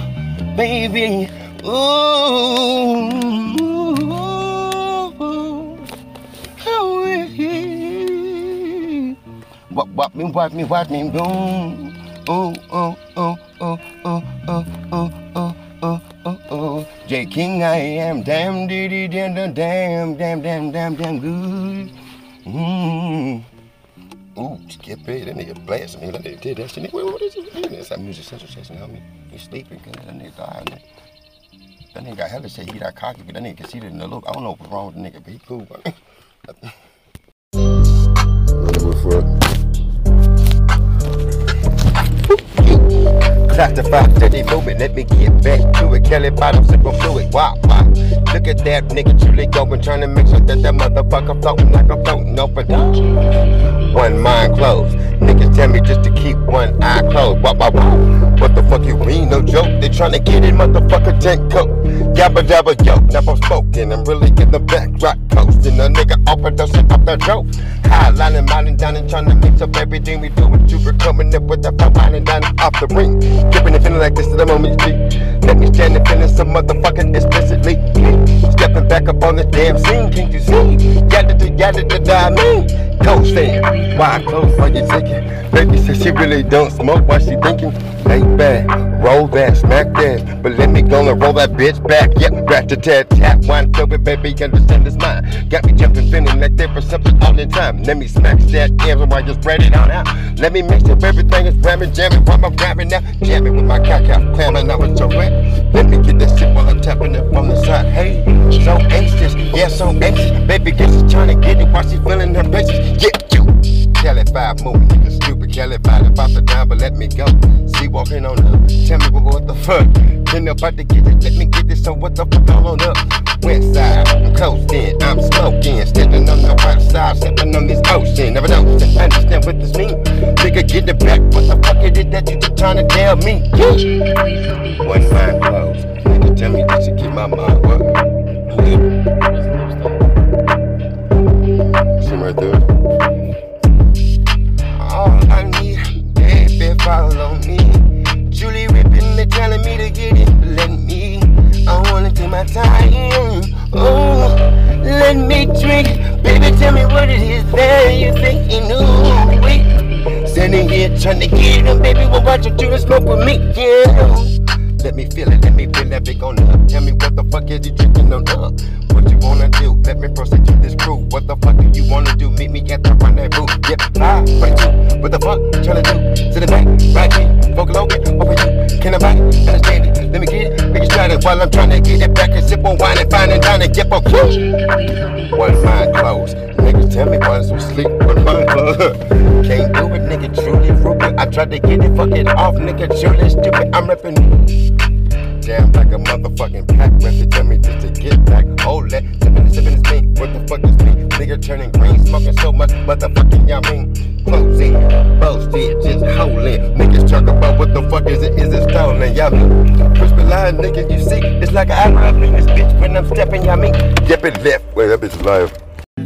baby, ooh. Oh, what, what me, watch me, watch me, boom. Ooh, ooh, ooh, ooh, ooh, ooh, ooh, ooh, ooh, ooh, ooh. J King, I am damn, diddy, damn, damn, damn, damn, damn, damn, damn good. Mmm. Ooh, skip it. That nigga blasting me. That nigga did that shit. What, what is it? That's that music central station. Help me. He's sleeping. Cause that nigga died. That nigga got hella shit. He got cocky, but that nigga it in the look. I don't know what's wrong with the nigga, but he cool. [LAUGHS] Classify steady moving, let me get back to it. Kelly bottom sipping fluid, wow. Look at that nigga truly going, trying to make sure that that motherfucker floating like I'm floating open. One mind closed. Niggas tell me just to keep one eye closed. Wow, wow, wow. What the fuck you mean? No joke. They tryna get it, motherfucker, tank coke. Gabba dabba yo, never smoking. I'm really getting the back rock coasting. A nigga offered us shit off that joke. Highlining, mining down and trying to mix up everything we do with you. We're coming up with that fire winding down off the ring. Keeping it feeling like this to the moment you Let me stand and feeling some motherfucking explicitly. Stepping back up on the damn scene, can't you see? Gather to gather to die me. Cold stand, why close while you thinking? Baby says she really don't smoke while she thinking. Lay back, roll that, smack that. But let me go and roll that bitch back. Yep, back to tat tap, one flow it, baby, understand this mine. Got me jumping, feeling like there for something all the time. Let me smack that answer while you spread it on out. Let me make sure everything is ramming, jamming while I'm grabbing now. Jamming with my cock out, clamming, I was so wet. Let me get that shit while I'm tapping it from the side. Hey, so anxious, yeah, so anxious. Baby, guess she's trying to get it while she's feeling her bases. Yeah. Kelly five moving, nigga stupid. Kelly five about the down, but let me go. See walking on up. Tell me what, the fuck. Been about to get it, let me get this. So what the fuck all on up? West side, I'm coasting, I'm smoking, stepping on the west side, stepping on this ocean. Never know, understand what this mean. Nigga, get it back. What the fuck is it that you trying to tell me? Yeah. One mind closed. Nigga, tell me that you keep my mind what? See right there. Follow me. Julie ripping, they telling me to get it, let me. I wanna take my time. Oh, let me drink. Baby, tell me what it is that you think you knew. Wait, standing here trying to get them, baby. Well, watch you do the smoke with me, yeah. Let me feel it, let me feel that big on up. Tell me what the fuck is you drinking on up? What you wanna do? Let me proceed to this crew. What the fuck do you wanna do? Meet me at the front of rendezvous. Yep, fly, right to. What the fuck tryna do? To the back, right here, focus logan, over you. Can nobody understand it? Let me get it, make it while I'm trying to get it back and sip on wine and find it down and get my clothes. One mind closed. Niggas tell me why some sleep with my clothes. Can't do it, nigga, truly frugal. I tried to get it, fuck it off, nigga, truly stupid. I'm reppin' jam like a motherfucking pack. Rep tell me just to get back. Hold that, sippin' and sippin' is me. What the fuck is me? Nigga turning green, smoking so much motherfucking y'all boasted, just. Niggas talk about what the fuck is it? Is it stolen? Y'all? Crispy niggas, you see? It's like an eye in this bitch when I'm stepping, y'all? Yep, it left. Wait, that bitch is live.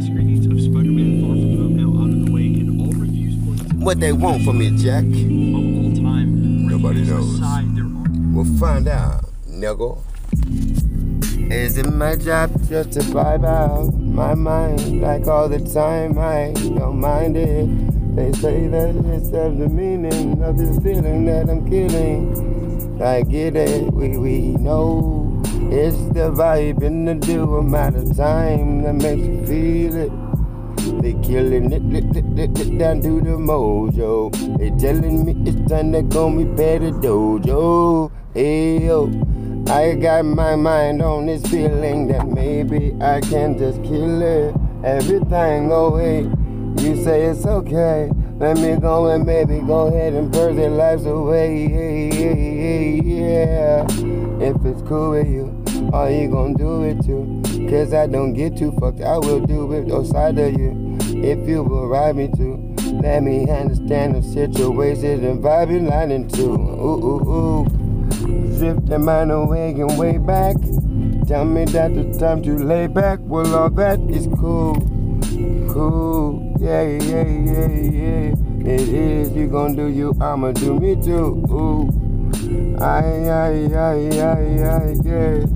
Screenings of Spider-Man Far From Home now out of the way, and all reviews point to What they want from me, Jack? of all time. Nobody knows. We'll find out, nigga. Is it my job just to vibe out my mind like all the time? I don't mind it. They say that it's of the meaning of this feeling that I'm killing. I get it, we we know it's the vibe and the due amount of time that makes you feel it. They killing it, lit, lit, lit down to the mojo. They telling me it's time to go me better dojo. Hey yo, I got my mind on this feeling that maybe I can just kill it. Everything oh, away. You say it's okay. Let me go and baby go ahead and burn their lives away. Yeah. If it's cool with you, are you gonna do it too? Cause I don't get too fucked. I will do it outside of you. If you will ride me to, let me understand the situation and vibing lining too. Ooh, ooh, ooh. Drifting mind away and way back. Tell me that the time to lay back. Well, all that is cool. Cool. Yeah, yeah, yeah, yeah. It is. You gonna do you, I'ma do me too. Ooh. Ay, ay, ay, ay, ay, yeah.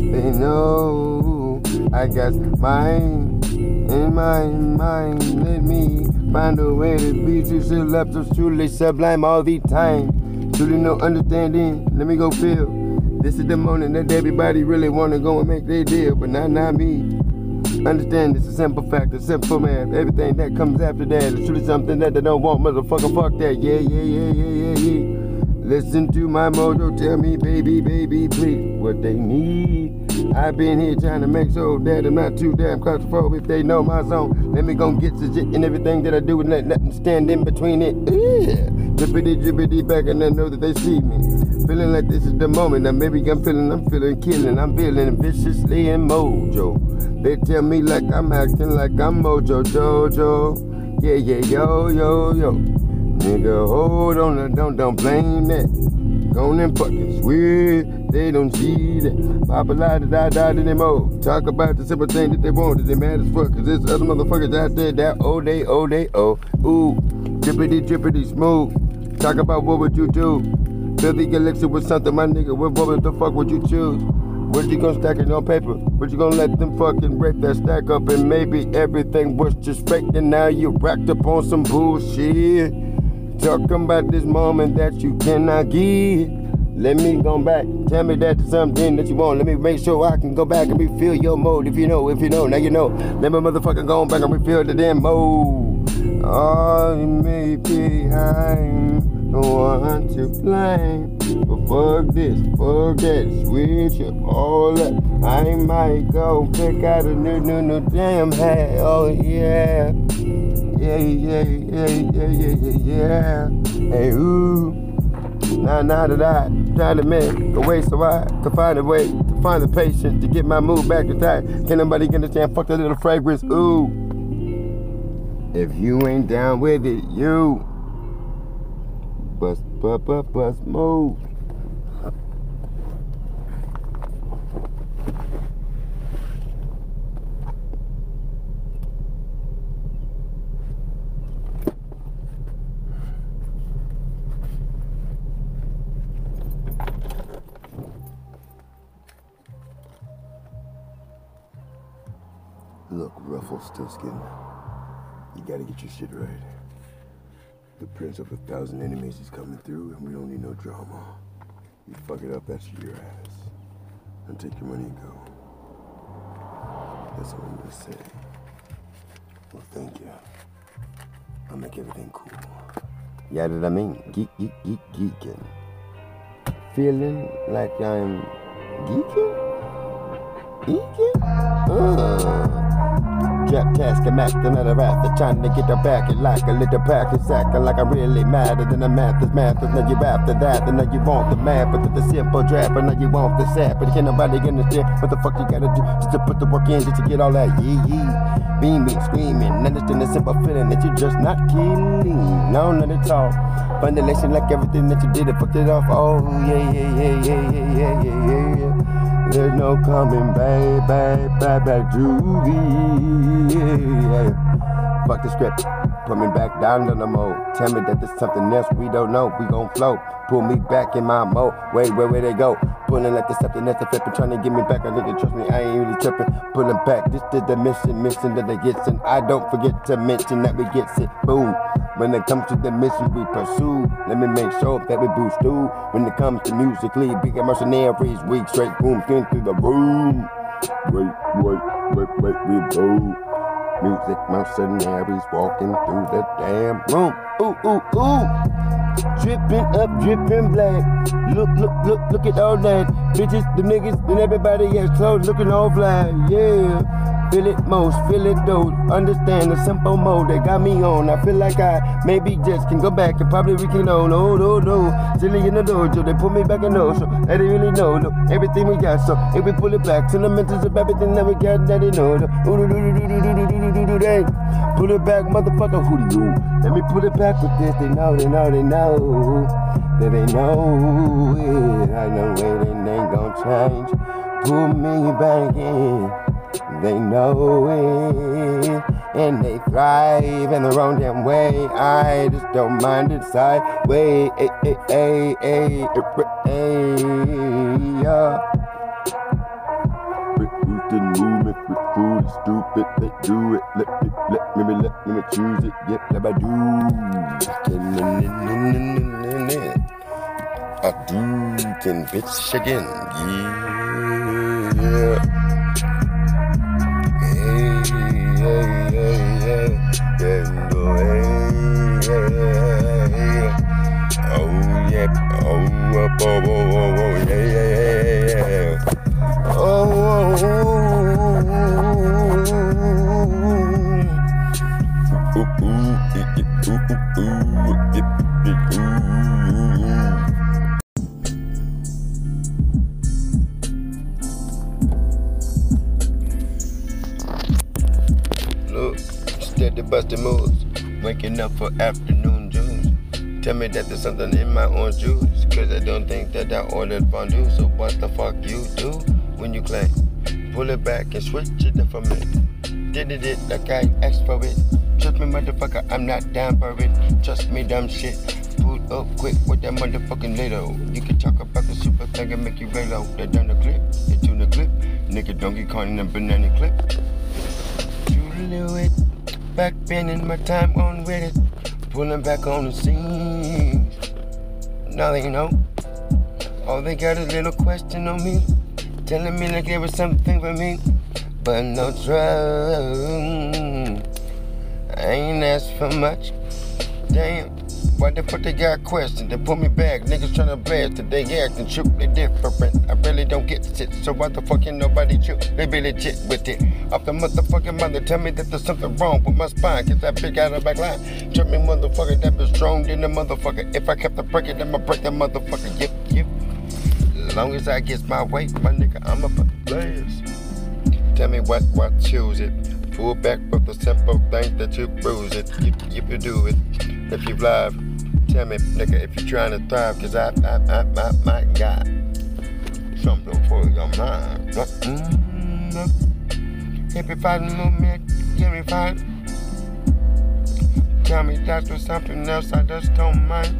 They know I got mine in my mind. Let me find a way to be true, still up so truly sublime all the time. Truly no understanding, let me go feel. This is the moment that everybody really wanna go and make their deal, but not not me. Understand it's a simple fact, a simple math. Everything that comes after that is truly something that they don't want, motherfucker. Fuck that. Yeah, yeah, yeah, yeah, yeah, yeah. Listen to my mojo, tell me, baby, baby, please, what they need. I've been here trying to make sure that I'm not too damn claustrophobic. If they know my zone, let me go get to shit and everything that I do and let nothing stand in between it. Yeah. Drippity, drippity back and I know that they see me. Feeling like this is the moment. Now maybe I'm feeling, I'm feeling killing. I'm feeling viciously in mojo. They tell me like I'm acting like I'm Mojo Jojo. Yeah, yeah, yo, yo, yo. Nigga, hold on, don't, don't blame that. Go on and fucking swear, they don't see that. Papa lie to die, die anymore. Talk about the simple thing that they want, they mad as fuck. Cause there's other motherfuckers out there that oh, they, oh, they, oh. Ooh, drippity, drippity, smooth. Talk about what would you do? The elixir with something, my nigga. What, what the fuck would you choose? What you gonna stack it on paper? What you gonna let them fucking break that stack up and maybe everything was just fake and now you racked up on some bullshit. Talking about this moment that you cannot give. Let me go back. Tell me that to something that you want. Let me make sure I can go back and refill your mode. If you know, if you know, now you know. Let me motherfucker go back and refill the damn mode. Oh, you may be behind. No one to blame. But fuck this, fuck that. Switch up all that. I might go pick out a new, new, new damn hat. Oh, yeah yeah, yeah, yeah, yeah, yeah, yeah, yeah. Hey, ooh. Now, now that I tried to make a way so I could find a way to find the patience to get my mood back to tight. Can nobody understand? Fuck that little fragrance, ooh. If you ain't down with it, you bust, bust, bust, bust, move. Look, ruffle still Rufflestiltskin, you gotta get your shit right. The prince of a thousand enemies is coming through, and we don't need no drama. You fuck it up, that's your ass. And take your money and go. That's all I'm gonna say. Well, thank you. I'll make everything cool. Yeah, that I mean, geek, geek, geek, geeking. Feeling like I'm geeking? Geeking? Uh. Jack task and math another wrath. Trying to get her back it like a little pack. It's acting like I'm really mad. And then the math is math. And now you after that. And now you want the math. But the simple draft. But now you want the sap. But can't nobody understand what the fuck you gotta do just to put the work in. Just to get all that yee yee. Beaming, screaming. Understand the simple feeling that you're just not kidding. No, not at all. Foundation like everything that you did. It fucked it off. Oh, yeah, yeah, yeah, yeah, yeah, yeah, yeah, yeah. There's no coming back, back, back, back me. Yeah. Fuck the script. Put me back down to the mode. Tell me that there's something else we don't know. We gon' flow. Pull me back in my mode. Wait, where where they go? Pulling like there's something else to flipping. Trying to get me back. I nigga, trust me, I ain't really tripping. Pulling back. This is the mission. Mission that they get and I don't forget to mention that we get it. Boom. When it comes to the mission we pursue, let me make sure that we boost through. When it comes to musically, big mercenaries, weak straight boom, skin through the room. Wait, wait, wait, wait, we boom. Music mercenaries walking through the damn room. Ooh, ooh, ooh. Dripping up, dripping black. Look, look, look, look at all that. Bitches, the niggas, and everybody else clothes looking all fly. Yeah. Feel it most, feel it those. Understand the simple mode that got me on. I feel like I maybe just can go back and probably we can know. No, no, no. Silly in the dojo, they put me back in those. So they didn't really know no, everything we got. So if we pull it back to the mentals of everything that we got, that they know. Pull it back, motherfucker. Who do you? Let me pull it back with this. They know, they know, they know. That they know it. I know it and ain't gonna change. Pull me back in. They know it and they thrive in their own damn way. I just don't mind it sideways. Hey, hey, hey, yeah. The movement, with food Nobody stupid, they do it. Let me, let me, let me choose it. Yep, let me do. I do can bitch again. Yeah. Oh yeah, oh oh oh yeah. Oh Look, steady busting moves. Waking up for afternoon juice. Tell me that there's something in my orange juice. Cause I don't think that I ordered fondue. So what the fuck you do when you claim? Pull it back and switch it up for me. Did it, it like I asked for it. Trust me, motherfucker, I'm not down for it. Trust me, dumb shit. Pull up quick with that motherfucking little. You can talk about the super thing and make you reload. They done the clip, they tune the clip. Nigga don't get caught in a banana clip. Julie it. Back spending my time on with it. Pulling back on the scenes. Now they know. All they got is a little question on me. Telling me like there was something for me. But no trouble. I ain't asked for much. Damn. Why the fuck they got questions? They put me back. Niggas tryna blast it. They acting shoot. They different. I really don't get shit. So why the fuck ain't nobody shoot? They be legit with it. Off the motherfucking mother. Tell me that there's something wrong with my spine. Cause that bitch out of back line. Trip me motherfucker. That bitch strong than the motherfucker. If I kept the break it, then I break that motherfucker. Yep, yep. As long as I get my weight, my nigga, I'm a blast. Tell me what, what, choose it. Pull back with the simple thing that you bruise it. If, if you do it, if you live, tell me, nigga, if you're trying to thrive, cause I, I, I, I, my God, something for your mind. Mm-hmm. If you fight a movement, give me fight. Tell me that's for something else, I just don't mind.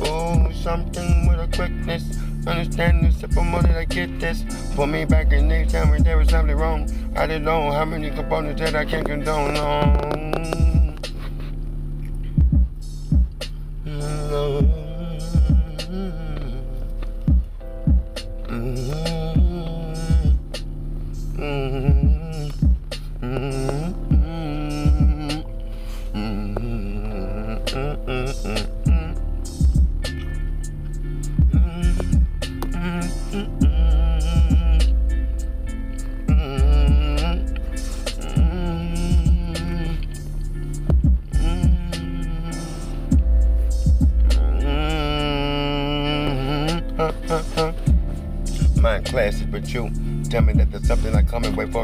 Oh, something with a quickness. Understand the simple money I get this. Put me back in there, tell me there was something wrong. I didn't know how many components that I can't condone. No.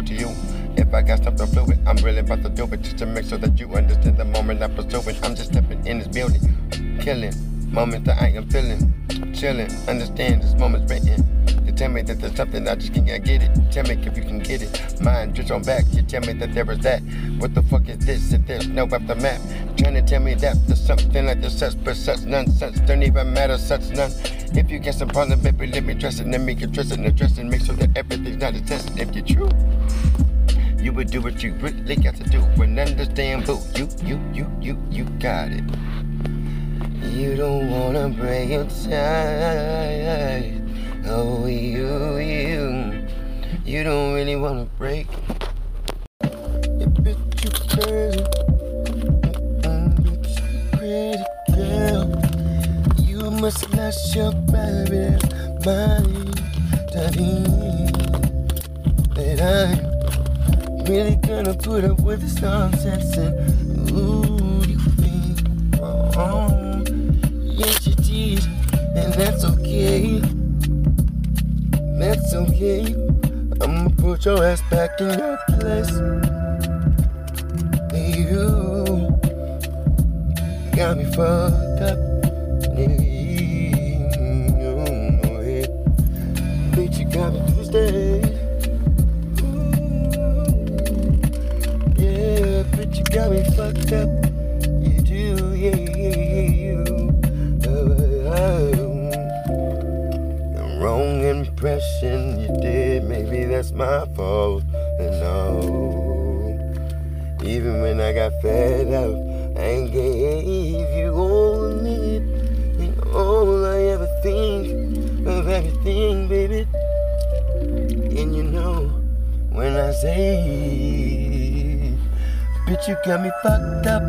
To you. If I got something fluid, I'm really about to do it just to make sure that you understand the moment I pursue it. I'm just stepping in this building, killing moments that I am feeling, chilling. Understand this moment's written. You tell me that there's something I just can't get it. Tell me if you can get it. Mind just on back. You tell me that there is that. What the fuck is this? If there's no aftermath, trying to tell me that there's something like this, such but such nonsense don't even matter, such none. If you get some problem, baby, let me dress it, let me address it and address it, make sure that everything's not a test. If you're true, you would do what you really got to do. And understand, boo, you, you, you, you, you got it. You don't wanna break your tie. Oh, you, you, you don't really wanna break. Must your baby mind. Daddy, that I'm really gonna put up with this nonsense and ooh, you think wrong. Yes, you did, and that's okay. That's okay. I'ma put your ass back in your place. You got me fucked my fault, and all. Even when I got fed up and gave you all of me, and all I ever think of everything, baby. And you know, when I say, bitch, you got me fucked up.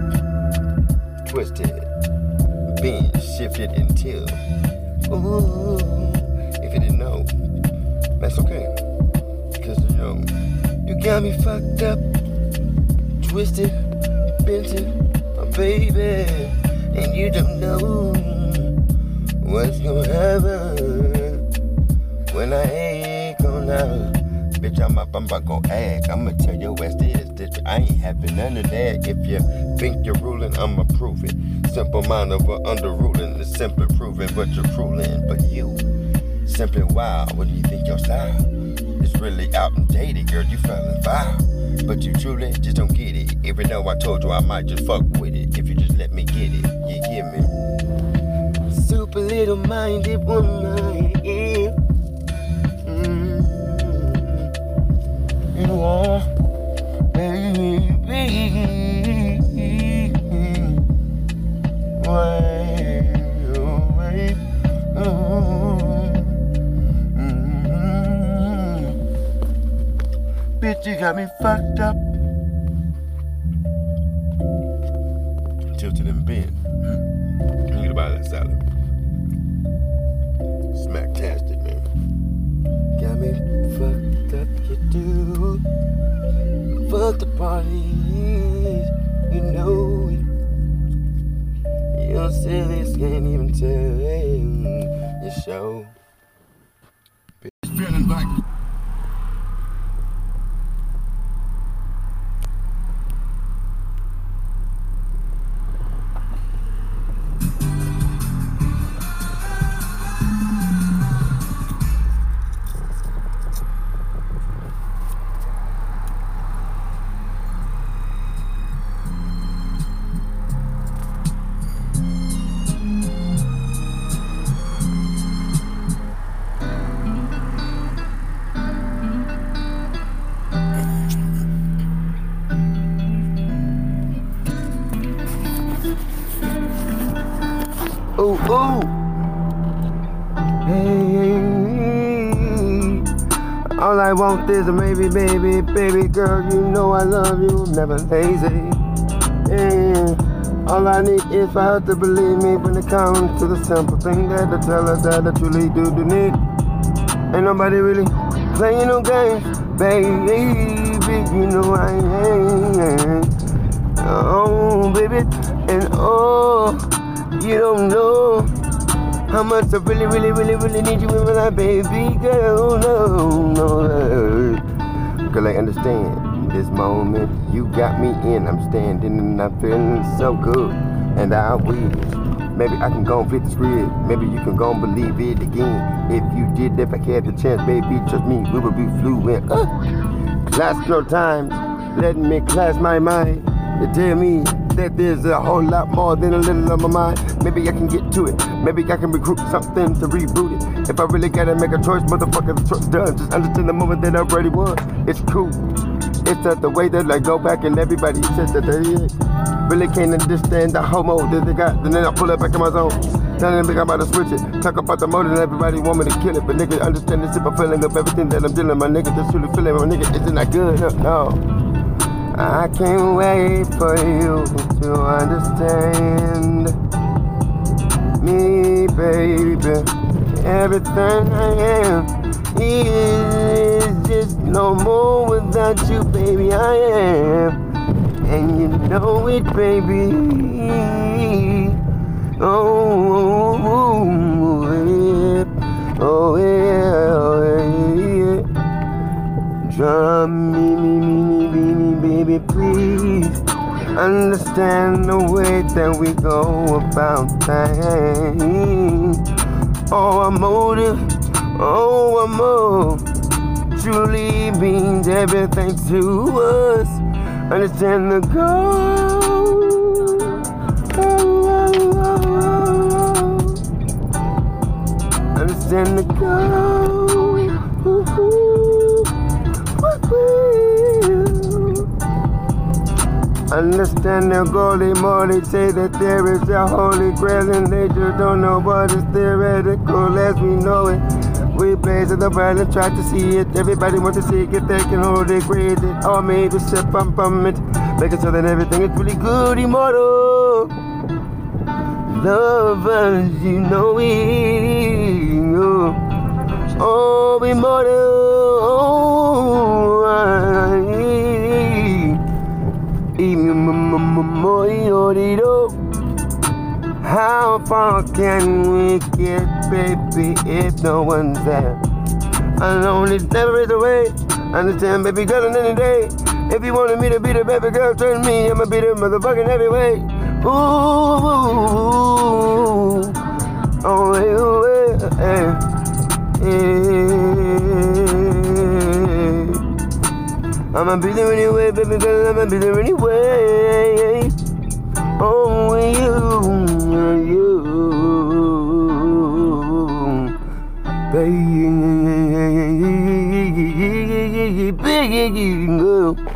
Prove it. Simple mind over under ruling, it's simply proving, but you're ruling. But you, simply wow, what do you think your style? It's really outdated, girl, you feeling foul. But you truly just don't get it. Even though I told you I might just fuck with it, if you just let me get it, you hear me? Super little minded woman, yeah. Mm. You are, you got me fucked up. Tilted and bent. Hmm. Think about that salad. Smacktastic, man. Got me fucked up, you do. Fuck the parties, you know it. Your sillies can't even tell your show. I is a maybe, baby, baby girl. You know I love you, never lazy. Yeah. All I need is for her to believe me when it comes to the simple thing that I tell her that I truly do, do need. Ain't nobody really playing no games, baby. You know I ain't. Oh, baby, and oh. You don't know how much I really, really, really, really need you in my baby girl. No, no. Girl, I understand this moment. You got me in. I'm standing and I'm feeling so good. And I wish maybe I can go and flip the script. Maybe you can go and believe it again. If you did, if I had the chance, baby, trust me, we would be fluent. Uh, class no times, letting me class my mind. They tell me that there's a whole lot more than a little on my mind. Maybe I can get to it. Maybe I can recruit something to reboot it. If I really gotta make a choice, motherfucker, the choice done. Just understand the moment that I already was. It's cool. It's not the way that I go back and everybody says that they really can't understand the homo that they got. Then I pull it back in my zone. Telling them I'm about to switch it. Talk about the motive and everybody want me to kill it. But nigga, understand the simple feeling of everything that I'm dealing. My nigga just truly feeling. My nigga, isn't that good? No. I can't wait for you to understand me, baby. Everything I am is just no more without you, baby. I am, and you know it, baby. Oh, oh, yeah, oh yeah, oh oh yeah. Drum me, me, me, me, me, baby, please understand the way that we go about things. Oh, our motive, oh, our move truly means everything to us. Understand the goal. Oh, oh, oh. Understand the goal. Ooh, ooh, Understand the goalie they say that there is a holy grail and they just don't know what is theoretical as we know it. We blaze of the world and try to see it. Everybody wants to see it, if they can hold it, create it. All made to sip from, from it. Making sure that everything is really good, immortal. Lovers, you know we. Oh, oh immortal. How far can we get, baby, if no one's there? I know is never is the way. Understand, baby girl, on any day. If you wanted me to be the baby girl, turn me. I'ma be the motherfucking every way. Ooh, oh, hey, hey, hey. I'ma be there anyway, baby girl, I'ma be there anyway. Oh, you, you, baby. I know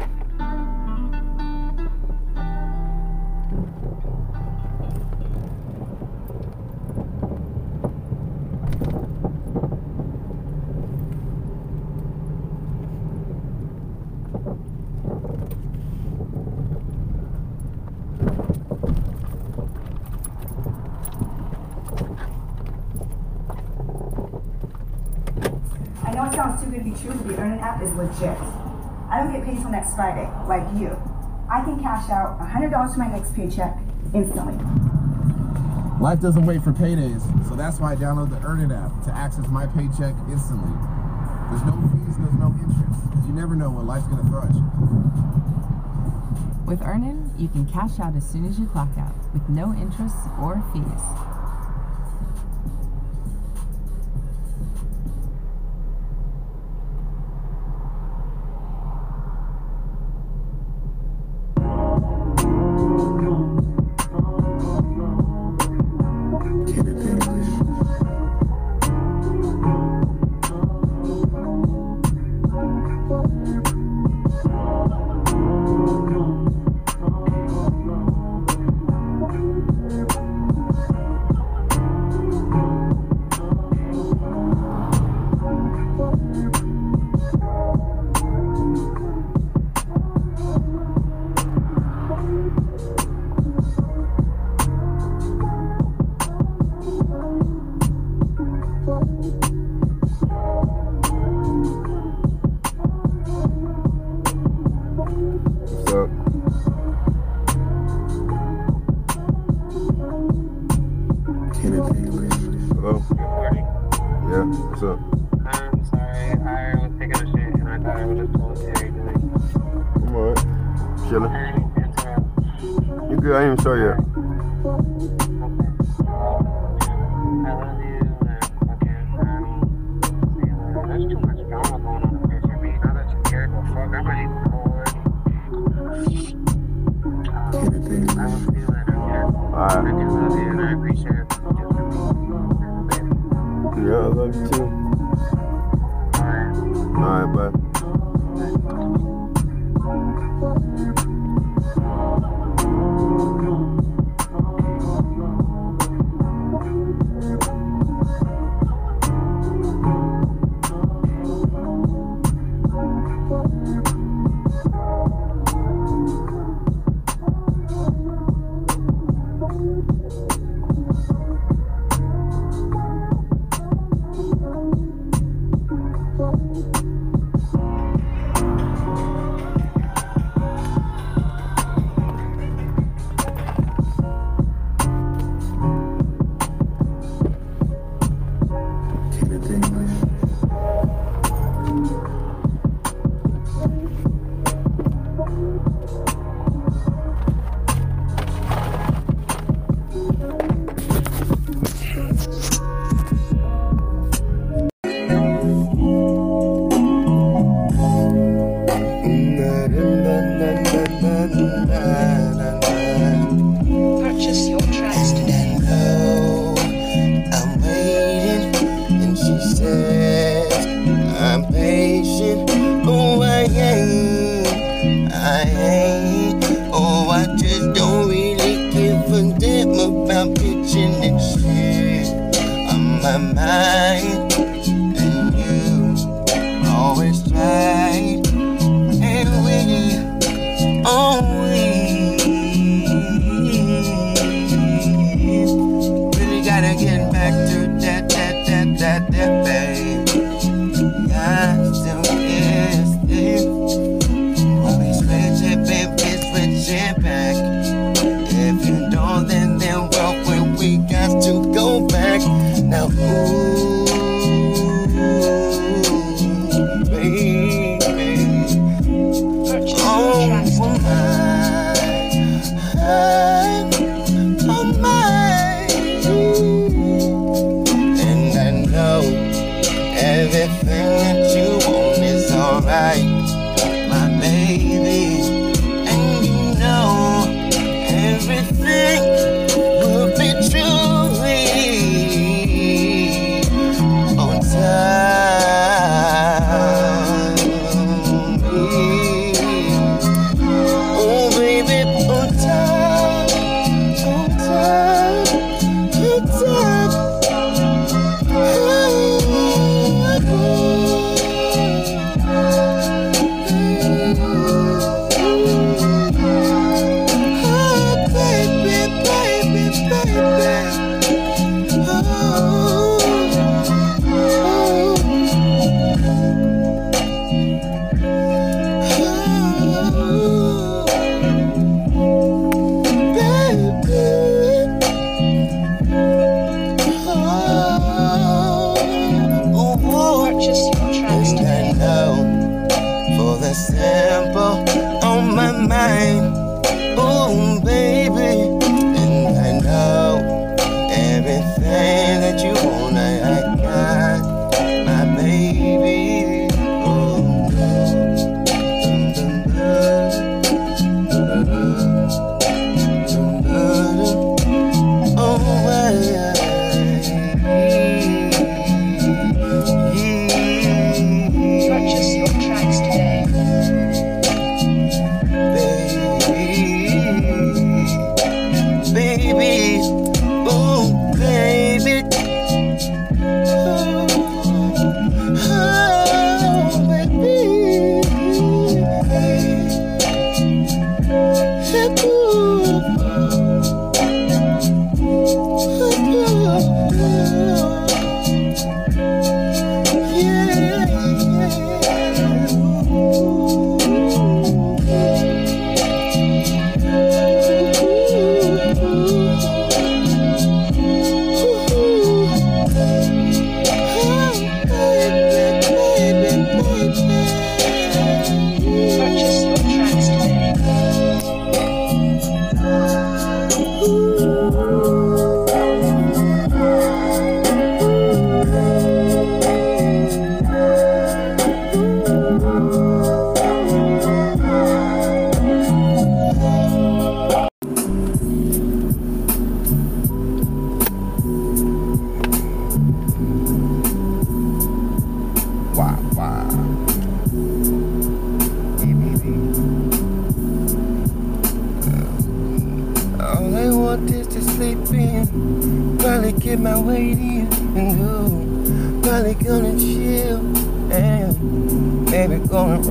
like you. I can cash out $100 for my next paycheck instantly. Life doesn't wait for paydays, so that's why I download the Earnin app to access my paycheck instantly. There's no fees, and there's no interest, because you never know what life's gonna throw at you. With Earnin, you can cash out as soon as you clock out, with no interest or fees.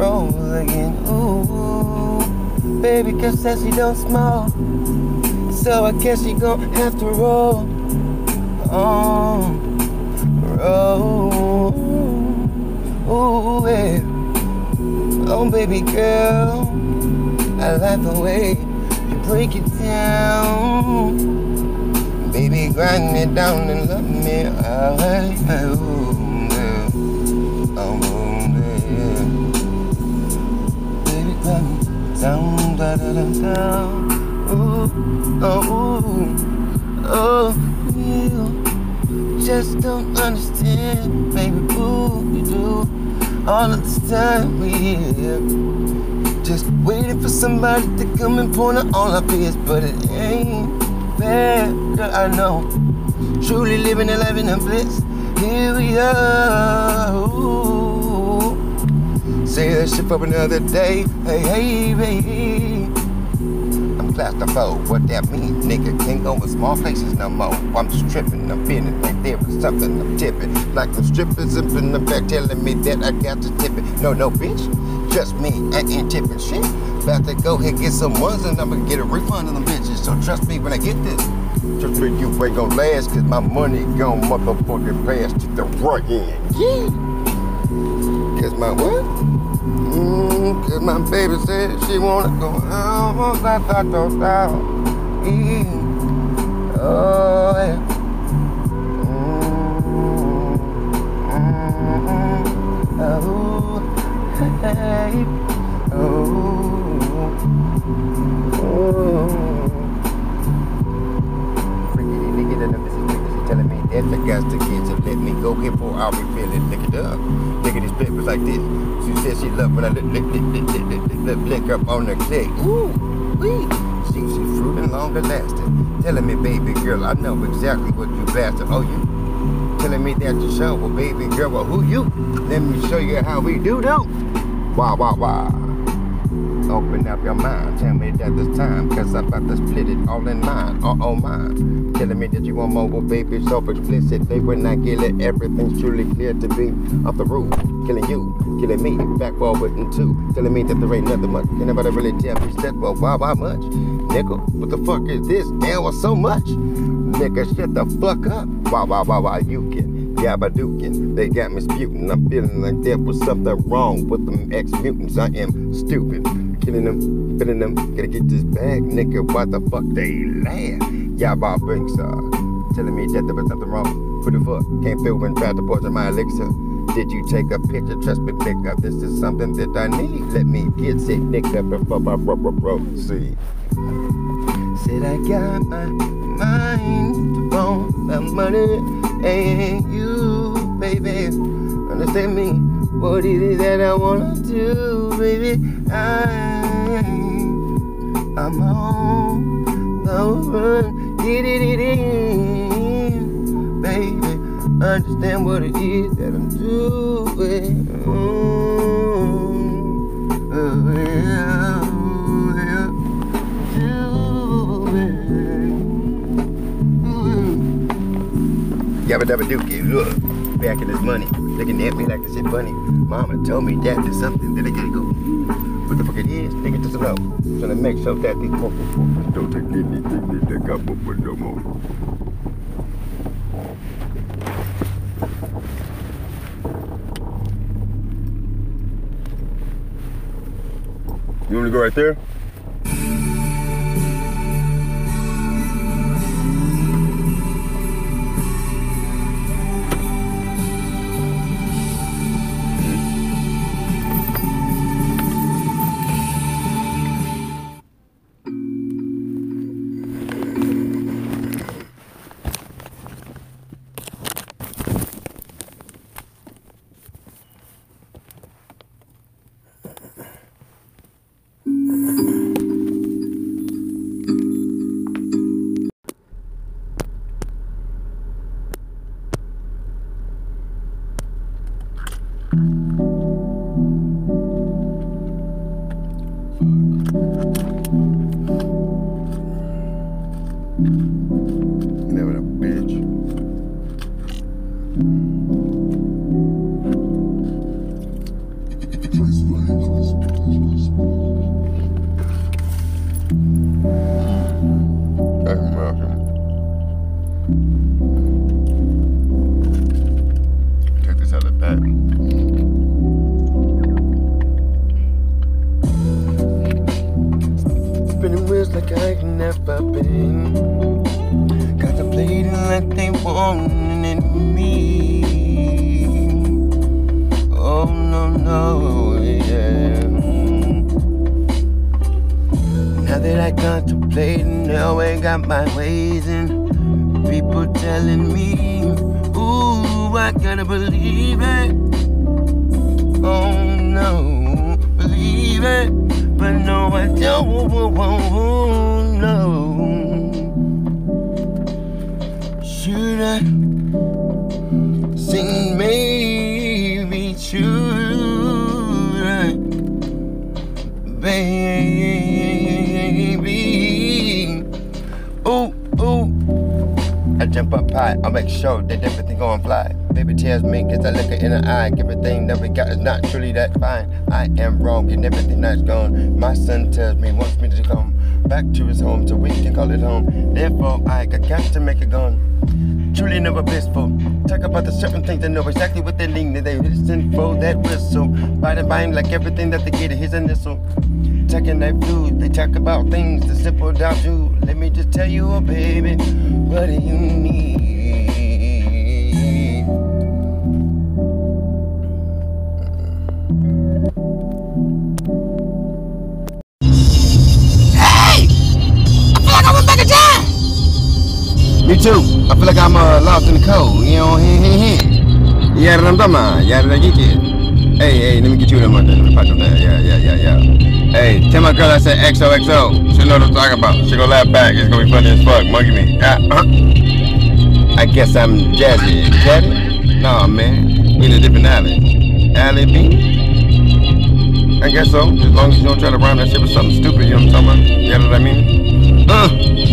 Roll again. Ooh, baby, cause says she don't smoke. So I guess she gon' have to roll. Oh, roll. Ooh, yeah. Oh, baby girl, I like the way you break it down. Baby, grind it down and love me. Alright, ooh, yeah. Oh, down, da da da down. Ooh, oh, ooh, oh, you just don't understand, baby. Ooh, you do. All of this time we here, just waiting for somebody to come and point out all our fears, but it ain't bad, Girl, I know. Truly living a life in a bliss. Here we are. Ooh. Say that shit for another day. Hey, hey, baby. I'm claustrophobe. What that mean, nigga? Can't go in small places no more. I'm just tripping, I'm feeling like there was something I'm tipping. Like the strippers up in the back telling me that I got to tip it. No, no, bitch. Just me, I ain't tipping shit. About to go ahead get some ones and I'm gonna get a refund on them bitches. So trust me when I get this. Just me, you ain't gonna last, cause my money gon' motherfucking pass to the right end. Yeah. Cause my what? Mm, cause my baby said she wanna go out. Oh, I thought those out. Mm. Oh, yeah. Mm, mm, oh, hey, oh, oh. Freaky nigga that this is nigga, she telling me that I got the kids and let me go here before I refill it. It up. At these papers like this. She said she love when I lick, lick, lick, lick, lick, lick, lick, lick, lick up on the click. Ooh, wee. She fruit and longer lasting. Telling me, baby girl, I know exactly what you bastard. Oh, you telling me that you show, well, baby girl, well, who you? Let me show you how we do do. Wah, wah, wah. Open up your mind, tell me that it's time, cause I'm about to split it all in mine, oh, oh, mine. Telling me that you want more, baby, so explicit. They when I get it, everything's truly clear to be off the roof. Killing you, killing me, back forward and two. Telling me that there ain't nothing much. Can nobody really tell me that, well, why, why much? Nigga, what the fuck is this? Damn, what's so much? Nigga, shut the fuck up. Why, why, why, why, you can. Yabba they got me sputing. I'm feeling like there was something wrong with them ex mutants. I am stupid. Killing them, feeling them. Gotta get this bag, nigga. Why the fuck they laugh? Yabba Binks are telling me that there was something wrong. Who the fuck can't feel when tried to poison my elixir? Did you take a picture? Trust me, nigga. This is something that I need. Let me get sick, nigga, before I bro, bro, see. Said I got my mind want my money and you, baby. Understand me? What it is that I wanna do, baby? I, I'm on the run, get it, in, baby. Understand what it is that I'm doing. Oh, yeah. Yabba dabba dookie, look, back in his money, looking at me like this shit funny. Mama told me that is something that I gotta go. What the fuck it is, nigga, just know. Trying to make sure that these motherfuckers don't take anything that they got but no more. You want to go right there? I got gas to make it gone. Truly never blissful. Talk about the certain things they know exactly what they need. They listen for that whistle. By the mind, like everything that they get, here's a missile. Talking that food, they talk about things the simple doubt you. Let me just tell you, oh baby, what do you need? Me too. I feel like I'm uh, lost in the cold. You know, heh, heh, heh. Yeah, what I'm talking about. Yeah, did I get you? Hey, hey, let me get you one thing. Let me on that. Yeah, yeah, yeah, yeah. Hey, tell my girl I said XOXO. She know what I'm talking about. She gonna laugh back. It's gonna be funny as fuck. Monkey me. Yeah, uh-huh. I guess I'm Jazzy. Caddy? Nah, man. We in a different alley. Alley B? I guess so. As long as you don't try to rhyme that shit with something stupid, you know what I'm talking about? You know what I mean? Uh.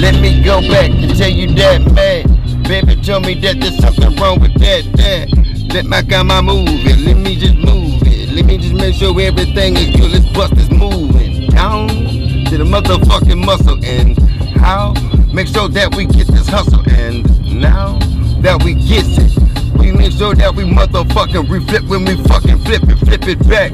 Let me go back and tell you that, man. Baby tell me that there's something wrong with that, that. Let my grandma move it. Let me just move it. Let me just make sure everything is good. Let's bust this moving down to the motherfucking muscle. And how? Make sure that we get this hustle. And now that we get it, we make sure that we motherfucking reflip when we fucking flip it, flip it back.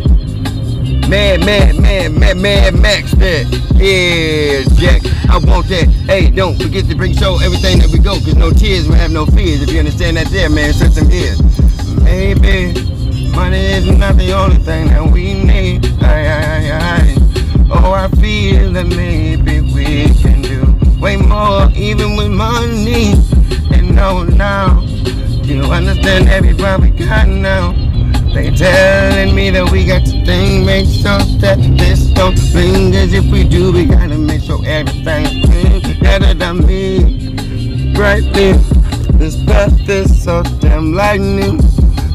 Man, man, man, man, man, Max that. Yeah, Jack, I want that. Hey, don't forget to bring show everything that we go, cause no tears will have no fears. If you understand that there, man, set some ears. Maybe money is not the only thing that we need. Aye, aye, aye. Oh, I feel that maybe we can do way more, even with money. And no, now, you understand everybody we got now. They telling me that we got to think, make sure that this don't ring. As if we do, we gotta make sure everything's clean. Better than me, brightly. This path is so damn lightning.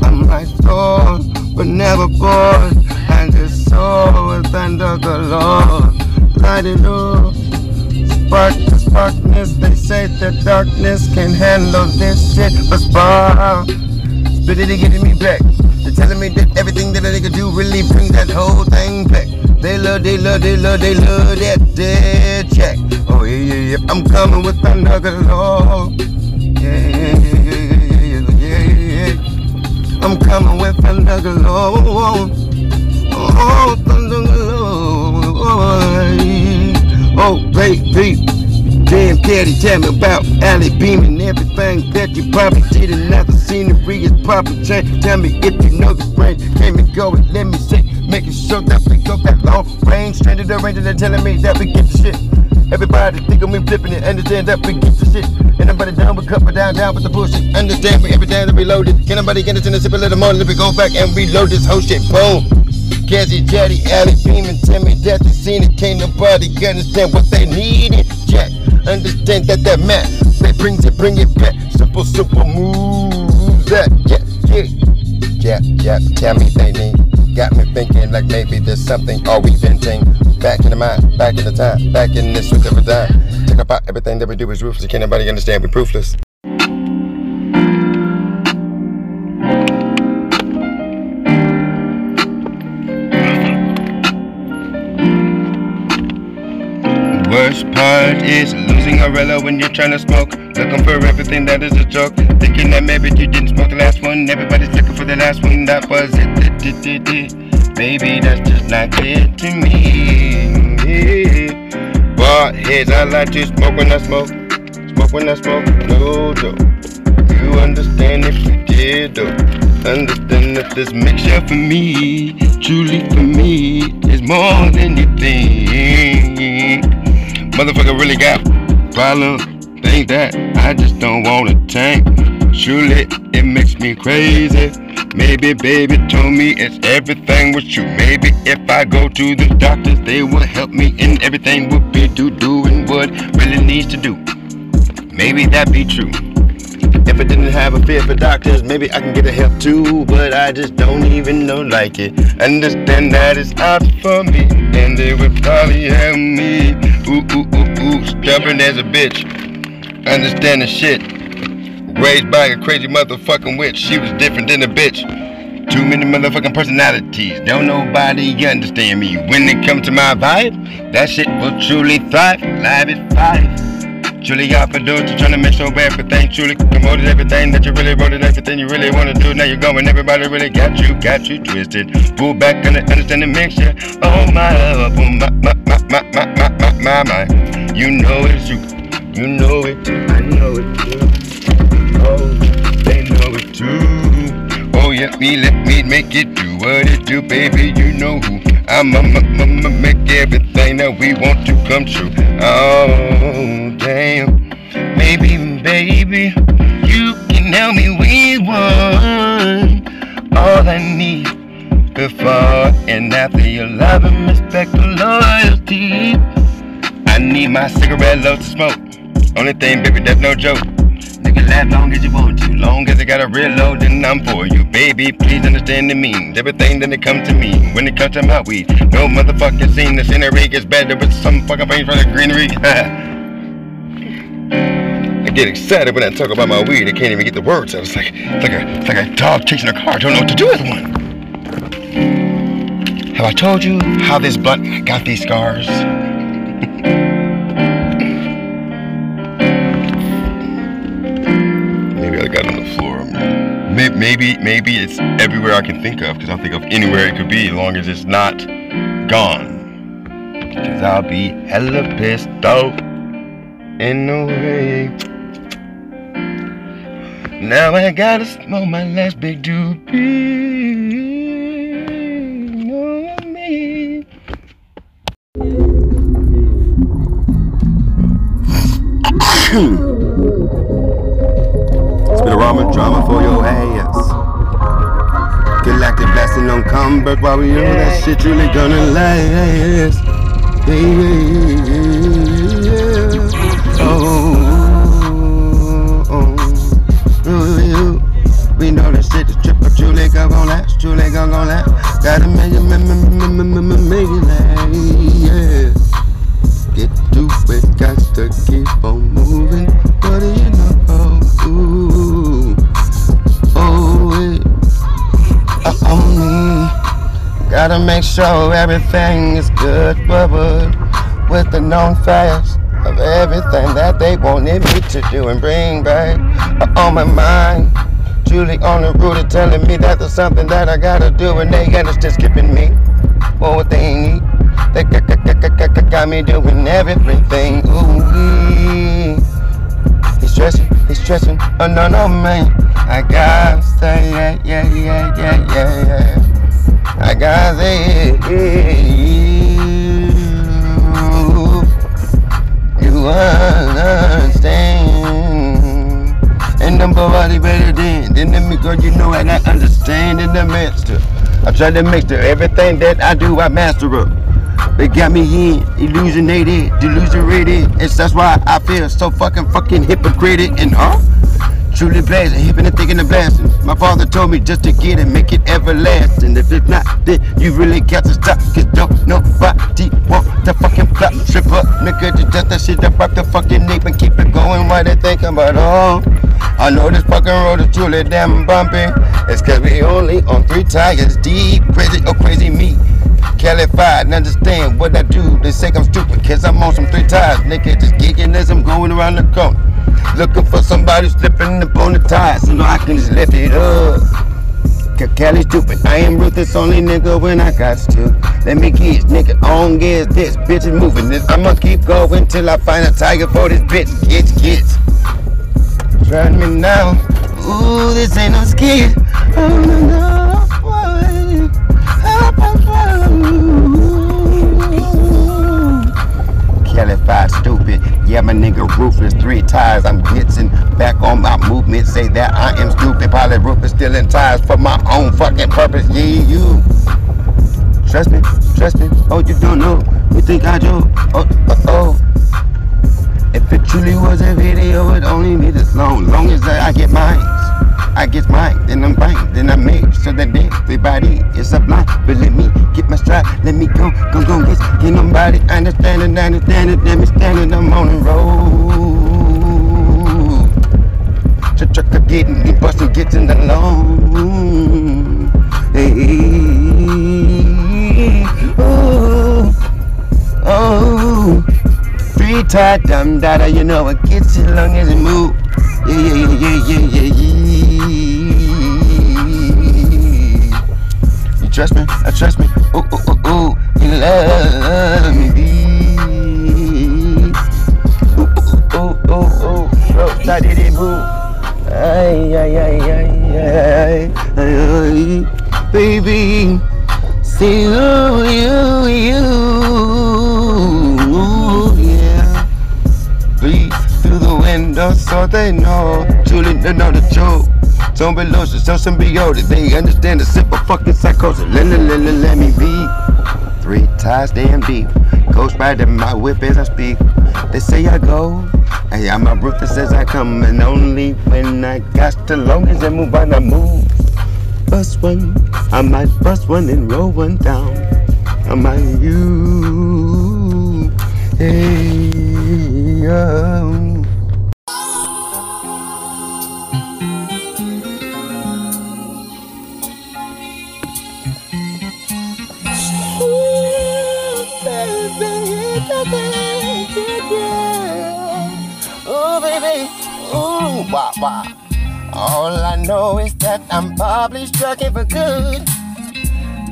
I'm like Thor, but never bored. I just saw with thunder galore. Light it up. Spark the sparkness. They say that darkness can handle this shit, but spark. Spit it and getting me back. They're telling me that everything that a nigga do really bring that whole thing back. They love, they love, they love, they love that dead check. Oh yeah, yeah, yeah. I'm coming with another law. Yeah, yeah, yeah, yeah, yeah, yeah, yeah. I'm coming with another law. Oh, law. Oh, baby. Damn, Caddy, tell me about Alley Beam and everything that you probably didn't know. The scenery is probably changed. Tell me if you know this brain came and go and let me say, making sure that we go that long range. Stranded the range and they're telling me that we get the shit. Everybody think me flipping it, understand that we get the shit. Ain't nobody down with cover down, down with the bullshit. Understand me every time that we load it. Can't nobody get us in the sip a little more. Let me go back and reload this whole shit. Boom. Cassie, Jetty, Alley, Beam, and tell me that they seen it. Can't nobody understand what they needed. Jack, understand that that man that brings it, bring it back. Simple, simple moves. Yeah, yeah. Jap, jap, tell me they need. Got me thinking like maybe there's something we venting. Back in the mind, back in the time, back in this with every time. Talk about everything that we do is ruthless. Can't nobody understand, We're proofless. Worst part is losing when you're trying to smoke. Looking for everything that is a joke. Thinking that maybe you didn't smoke the last one. Everybody's looking for the last one. That was it. it, it, it, it. Baby, that's just not clear to me. Bar heads, I like to smoke when I smoke. Smoke when I smoke. No dope. You understand if you did though. Understand if this mixture for me, truly for me, is more than you think. Motherfucker really got problem. Think that I just don't want to tank. Surely it makes me crazy. Maybe baby told me it's everything with you. Maybe if I go to the doctors, they will help me and everything will be do doing what really needs to do. Maybe that be true. If I didn't have a fear for doctors, maybe I can get a help too. But I just don't even know like it. Understand that it's out for me, and they would probably help me. Ooh ooh ooh Ooh, stubborn as a bitch. Understanding shit. Raised by a crazy motherfucking witch. She was different than a bitch. Too many motherfucking personalities. Don't nobody understand me. When it comes to my vibe, that shit will truly thrive. Live is five. Truly got produced, trying to make so bad for things. Truly promoted everything that you really wrote everything you really want to do. Now you're going, everybody really got you, got you twisted. Pull back and understand the mixture. Oh my, oh my, my, my, my, my, my, my, my. You know it's you, you know it, I know it too. Oh, they know it too. Oh yeah, me let me make it do what it do, baby. You know who I'm. I'ma make everything that we want to come true. Oh damn, maybe baby, you can help me with one. All I need before and after your love and respect and loyalty. I need my cigarette load to smoke. Only thing, baby, that's no joke. Nigga, laugh long as you want to. Long as I got a real load, then I'm for you. Baby, please understand the means. Everything that it comes to me. When it comes to my weed, no motherfucking scene. The scenery gets better with some fucking things from the greenery. [LAUGHS] I get excited when I talk about my weed. I can't even get the words out. It's like, it's like, a, it's like a dog chasing a car. Don't know what to do with one. Have I told you how this blunt got these scars? Maybe, maybe, it's everywhere I can think of because I'll think of anywhere it could be as long as it's not gone. Because I'll be hella pissed off in no way. Now I gotta smoke my last big doobie. Know me. Spit a ramen drama Blasting on Convert while we know that shit really gonna last. Yeah, yeah, yeah, yeah. Oh, oh, oh. We know that shit is triple, truly gon' last, truly gon' last. Gotta make it, make it, make it last, yeah. Get to it, got to keep on Gotta make sure everything is good, but with the known facts of everything that they wanted me to do and bring back on my mind. Julie on the route of telling me that there's something that I gotta do, and they just skipping me for what they need. They got me doing everything. Ooh, he's stressing, he's stressing. Oh no, no, man. I gotta say, yeah, yeah, yeah, yeah, yeah, yeah. I gotta say, you understand. And nobody better than, than them because you know and I got understand in the master. I try to master everything that I do, I master up. They got me in, illusionated, delusionated. It's that's why I feel so fucking fucking hypocritic and huh? Truly blasting, hipping and thinking and blasting. My father told me just to get it, make it everlasting. If it's not, then you really got to stop. Cause don't nobody want to fucking flop, strip up. Nigga, just dust that shit up off the fucking nape and keep it going while they think about oh. I know this fucking road is truly damn bumpy. It's cause we only on three tires deep. Crazy, oh crazy me. Calified and understand what I do. They say I'm stupid cause I'm on some three tires. Nigga just gigging as I'm going around the corner. Looking for somebody slipping up on the tires so I can just lift it up. Cali stupid. I am ruthless only nigga when I got to. Let me get nigga on gas this bitch is moving this. I'ma keep going till I find a tiger for this bitch. Gets gets. Trying me now. Ooh, this ain't no boy. Oh, help us, Calified stupid. Yeah, my nigga ruthless. Three tires. I'm getting back on my movement. Say that I am stupid. Probably ruthless. Still in tires for my own fucking purpose. Yeah, you. Trust me, trust me. Oh, you don't know. You think I do? Oh, oh, oh. If it truly was a video, it'd only be this long. Long as I get mine. I get mine, then I'm bang, then I make so that everybody is sublime. But let me get my stride, let me go, go, go, get, get nobody understand it, understand it, let me stand it, I'm on the road. getting, get busting, getting along. Hey, oh, oh. Three tight dumb dada, you know it gets as long as it move. Yeah, yeah, yeah, yeah, yeah, yeah, trust me? I trust me. Ooh, ooh, ooh, ooh. You love me. Ooh, ooh, ooh, ooh, ooh. Rope, I did it, boo. Ay, ay, ay, ay, ay, ay, ay, baby. See you, you, you, yeah. Breathe through the window so they know. Truly they know the truth. Don't be loose, so symbiotic. They understand the simple fucking psychosis. Let, let, let, let, let me be. Three ties, damn deep. Ghost riding my whip as I speak. They say I go. Hey, I'm a ruthless as I come. And only when I got to long as I move on, I move. Bust one. I might bust one and roll one down. I might you. Hey, um. Wah, wah. All I know is that I'm probably striking for good.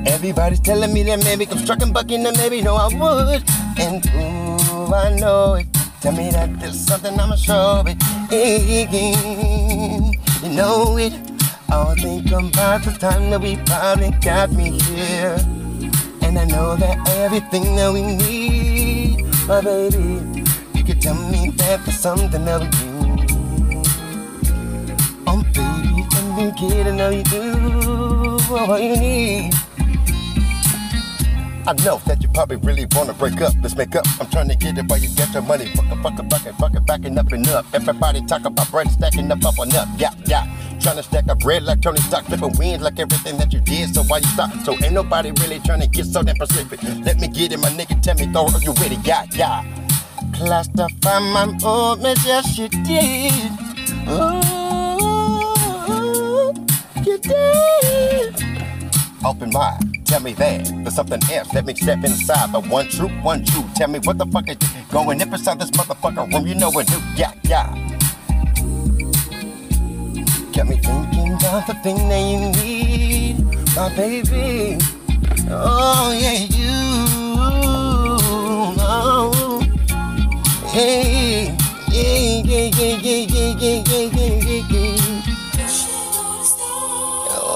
Everybody's telling me that maybe I'm striking bucking and maybe no I would. And ooh, I know it. Tell me that there's something I'ma show it. You know it. I'll think about the time that we probably got me here. And I know that everything that we need, my baby, you can tell me that there's something that we do. Baby, let me get to know you do what you need. I know that you probably really wanna break up. Let's make up. I'm trying to get it while you get your money. Fuck a fuck a bucket, fuck it, backing up and up. Everybody talk about bread stacking up, up and up. Yeah, yeah. Trying to stack up bread like Tony Stark, flipping wins like everything that you did. So why you stop? So ain't nobody really trying to get so damn specific. Let me get it, my nigga. Tell me, throw it, you with it, yeah, yeah. Classify my old movements, yes you did. Oh, you did. Open mind, tell me that there's something else. Let me step inside. The one true, one true. Tell me what the fuck is going up inside this motherfucker room. You know what do? Yeah, yeah. Got me thinking about the thing that you need, my baby. Oh yeah, you. Oh, hey, yeah, yeah, yeah, yeah, yeah, yeah, yeah, yeah.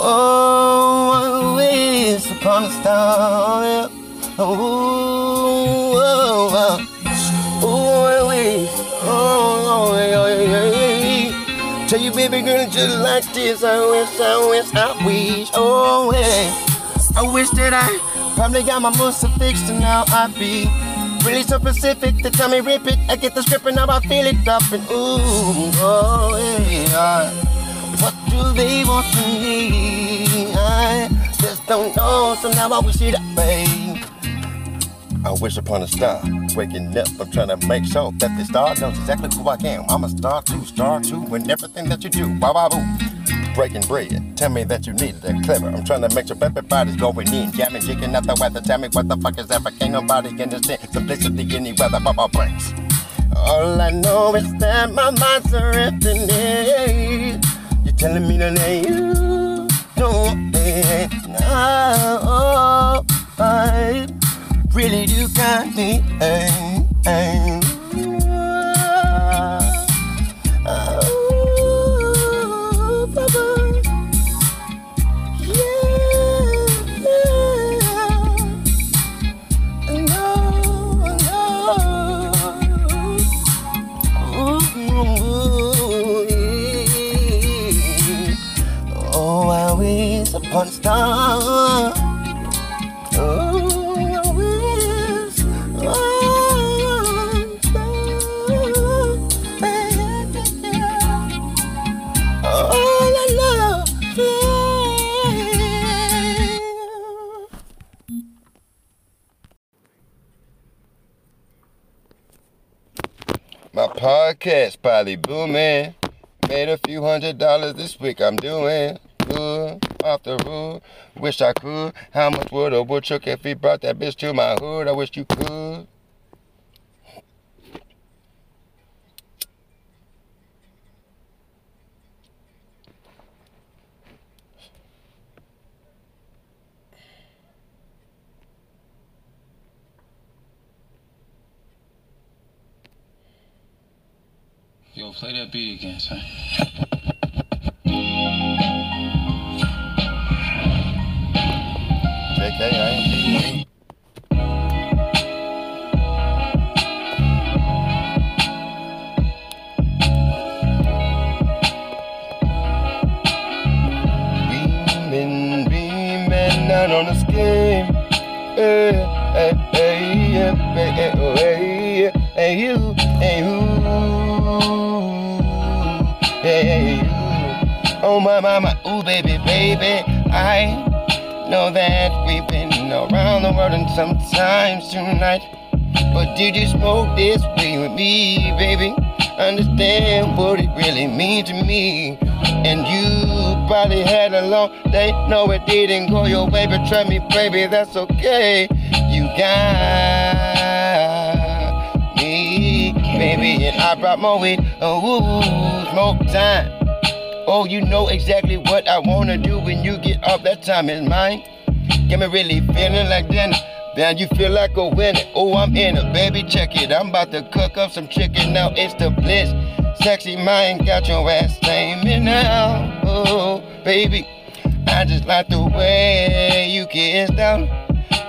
Oh, always upon a star. Yeah. Oh, oh, oh, oh. Oh, oh. Tell you, baby girl, just like this. I wish, I wish, I wish. Oh, yeah. I wish that I probably got my muscle fixed and now I be really so specific tell me rip it. I get the script and now I feel it up and ooh, oh, yeah. What do they want from me? I just don't know, so now I wish it away. I wish upon a star, waking up. I'm trying to make sure that the star knows exactly who I am. I'm a star too, star too, and everything that you do. Wow, wow, boo. Breaking bread, tell me that you need it. Clever. I'm trying to make sure everybody's going in. Me jigging out the weather. Tell me what the fuck is ever. Can't nobody understand. Simplicity, any weather, Baba breaks. All I know is that my mind's in. Telling me that you don't want it now. Oh, I really do got me. Ay, ay. Upon star. Wish upon star. All I love, yeah. My podcast probably booming. Made a few hundred dollars this week. I'm doing good off the road. Wish I could. How much would a woodchuck if he brought that bitch to my hood? I wish you could. Yo, play that beat again, son. [LAUGHS] JK, Beaming, down on yeah, oh, yeah, you, hey, you. Oh, my, my, my, ooh, baby, baby, I know that we've been around the world and sometimes tonight. But did you smoke this way with me, baby? Understand what it really means to me. And you probably had a long day. No, it didn't go your way, but trust me, baby, that's okay. You got me, baby, and I brought my weed. Oh, woo, smoke time. Oh, you know exactly what I wanna do when you get up. That time is mine. Get me really feeling like dinner. Man, you feel like a winner. Oh, I'm in it, baby. Check it. I'm about to cook up some chicken now. It's the bliss. Sexy mind got your ass slamming now. Oh, baby. I just like the way you kiss down.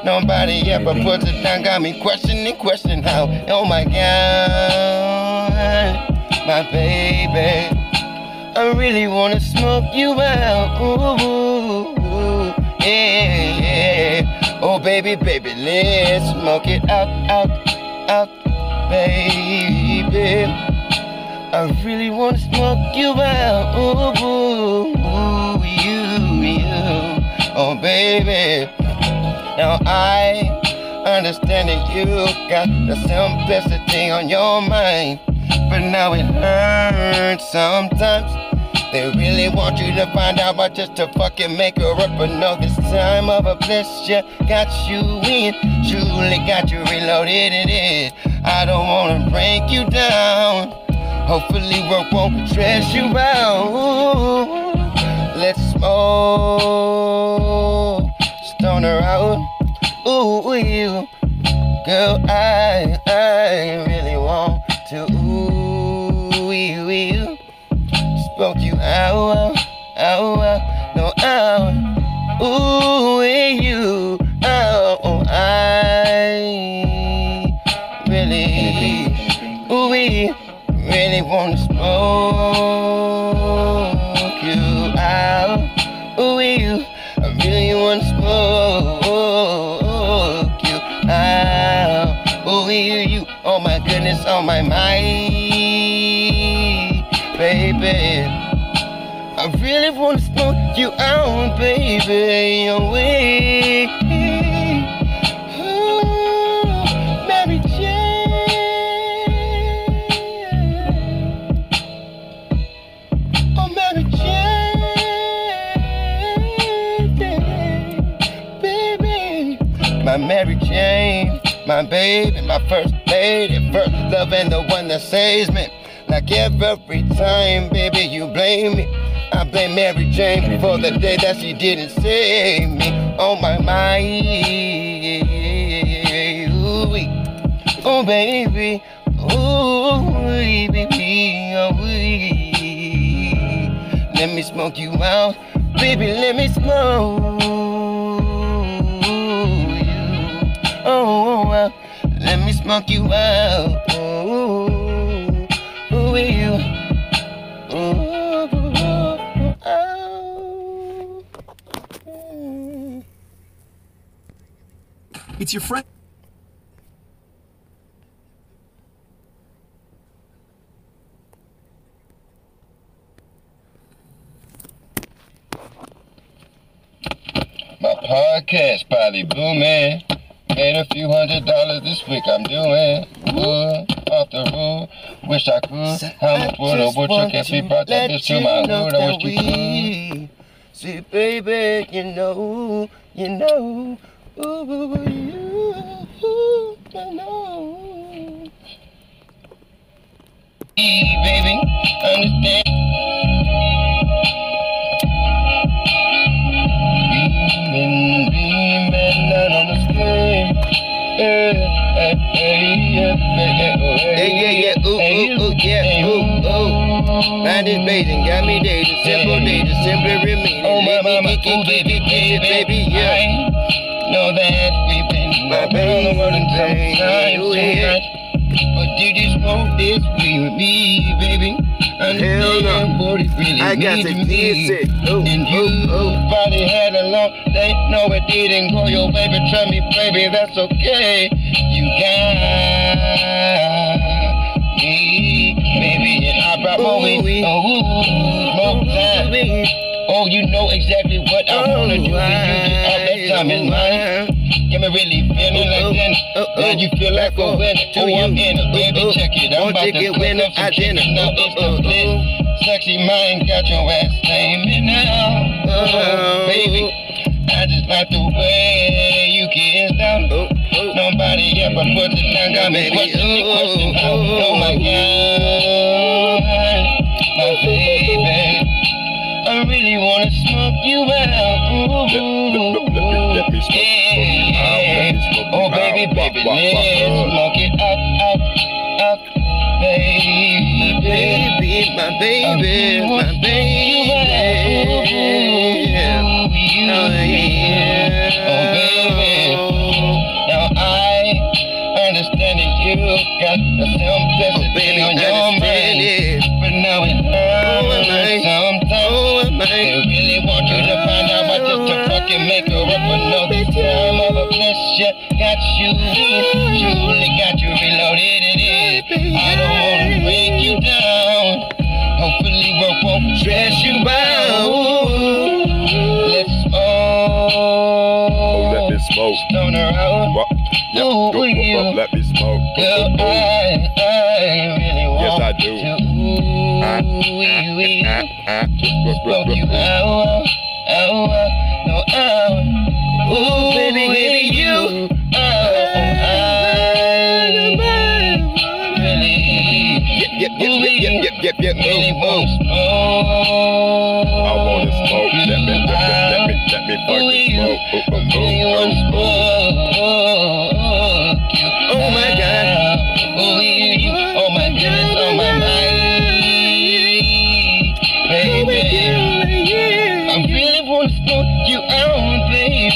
Nobody ever puts it down. Got me questioning, questioning how. Oh my God, my baby. I really wanna smoke you out. Ooh, ooh, yeah, yeah. Oh, baby, baby, let's smoke it out, out, out, baby. I really wanna smoke you out. Ooh, ooh, ooh, you, you. Oh, baby. Now I understand that you got the simplicity on your mind. But now it hurts sometimes. They really want you to find out, but just to fucking make her up. But no, this time of a bliss, yeah, got you in. Truly got you reloaded it is. I don't wanna break you down. Hopefully work won't stress you out. Let's smoke, stoner out. Ooh, you, girl, I, I really want to. Smoke you out, out, out, no out. Ooh, you, out, I really, ooh, we really want to smoke you out. Ooh, you, I really want to smoke you out. Ooh, you, you, oh my goodness, on my mind, really want to smoke you out, baby. Ooh, Mary Jane. Oh, Mary Jane, baby. My Mary Jane, my baby, my first lady, first love and the one that saves me. Like every time, baby, you blame me. I blame Mary Jane for the day that she didn't save me. On my mind, ooh, oh baby, ooh, baby, oh, let me smoke you out, baby, let me smoke you. Oh, oh, let me smoke you out. Ooh, ooh, you. Ooh, It's your friend. My podcast probably booming. Made a few hundred dollars this week. I'm doing good off off the road. Wish I could. How much would a woodchuck if he brought that bitch to my hood? I wish you could. See, baby, you know, you know, ooh, you, you know. baby, understand. Beaming, beaming out on the screen. Yeah, hey, hey, yeah, hey, hey, Hey, yeah, yeah, ooh, ooh, ooh, yeah, ooh, ooh. Mind is blazing, got me dating, simple dating, simply remaining. Oh, my mama, get, ooh, baby, baby, baby, yeah. I know that we've been My around the world and baby, sometimes ooh, too yeah. But you this with me, baby. Understand what it really I got to kiss it. Ooh, And you ooh, ooh. probably had a long day. No, it didn't go your way, but trust me, baby, that's okay. You got me, baby, and I brought more with Ooh-wee. Oh, more time. Oh, you know exactly what I wanna do. and You get all that time in mind. Got me really feeling like then. Now you feel like a winner. Oh, I'm in it, baby. Check it. I'm about to get winner identity? chicken. Now it's complete. Sexy mind got your ass claiming now. Oh, baby. I just like the way you get down. Oh, Nobody ever put it down. Got me questioning, questioning. Oh my God, Oh baby, baby, let's smoke it up, up, up, baby. Baby, my baby, my baby.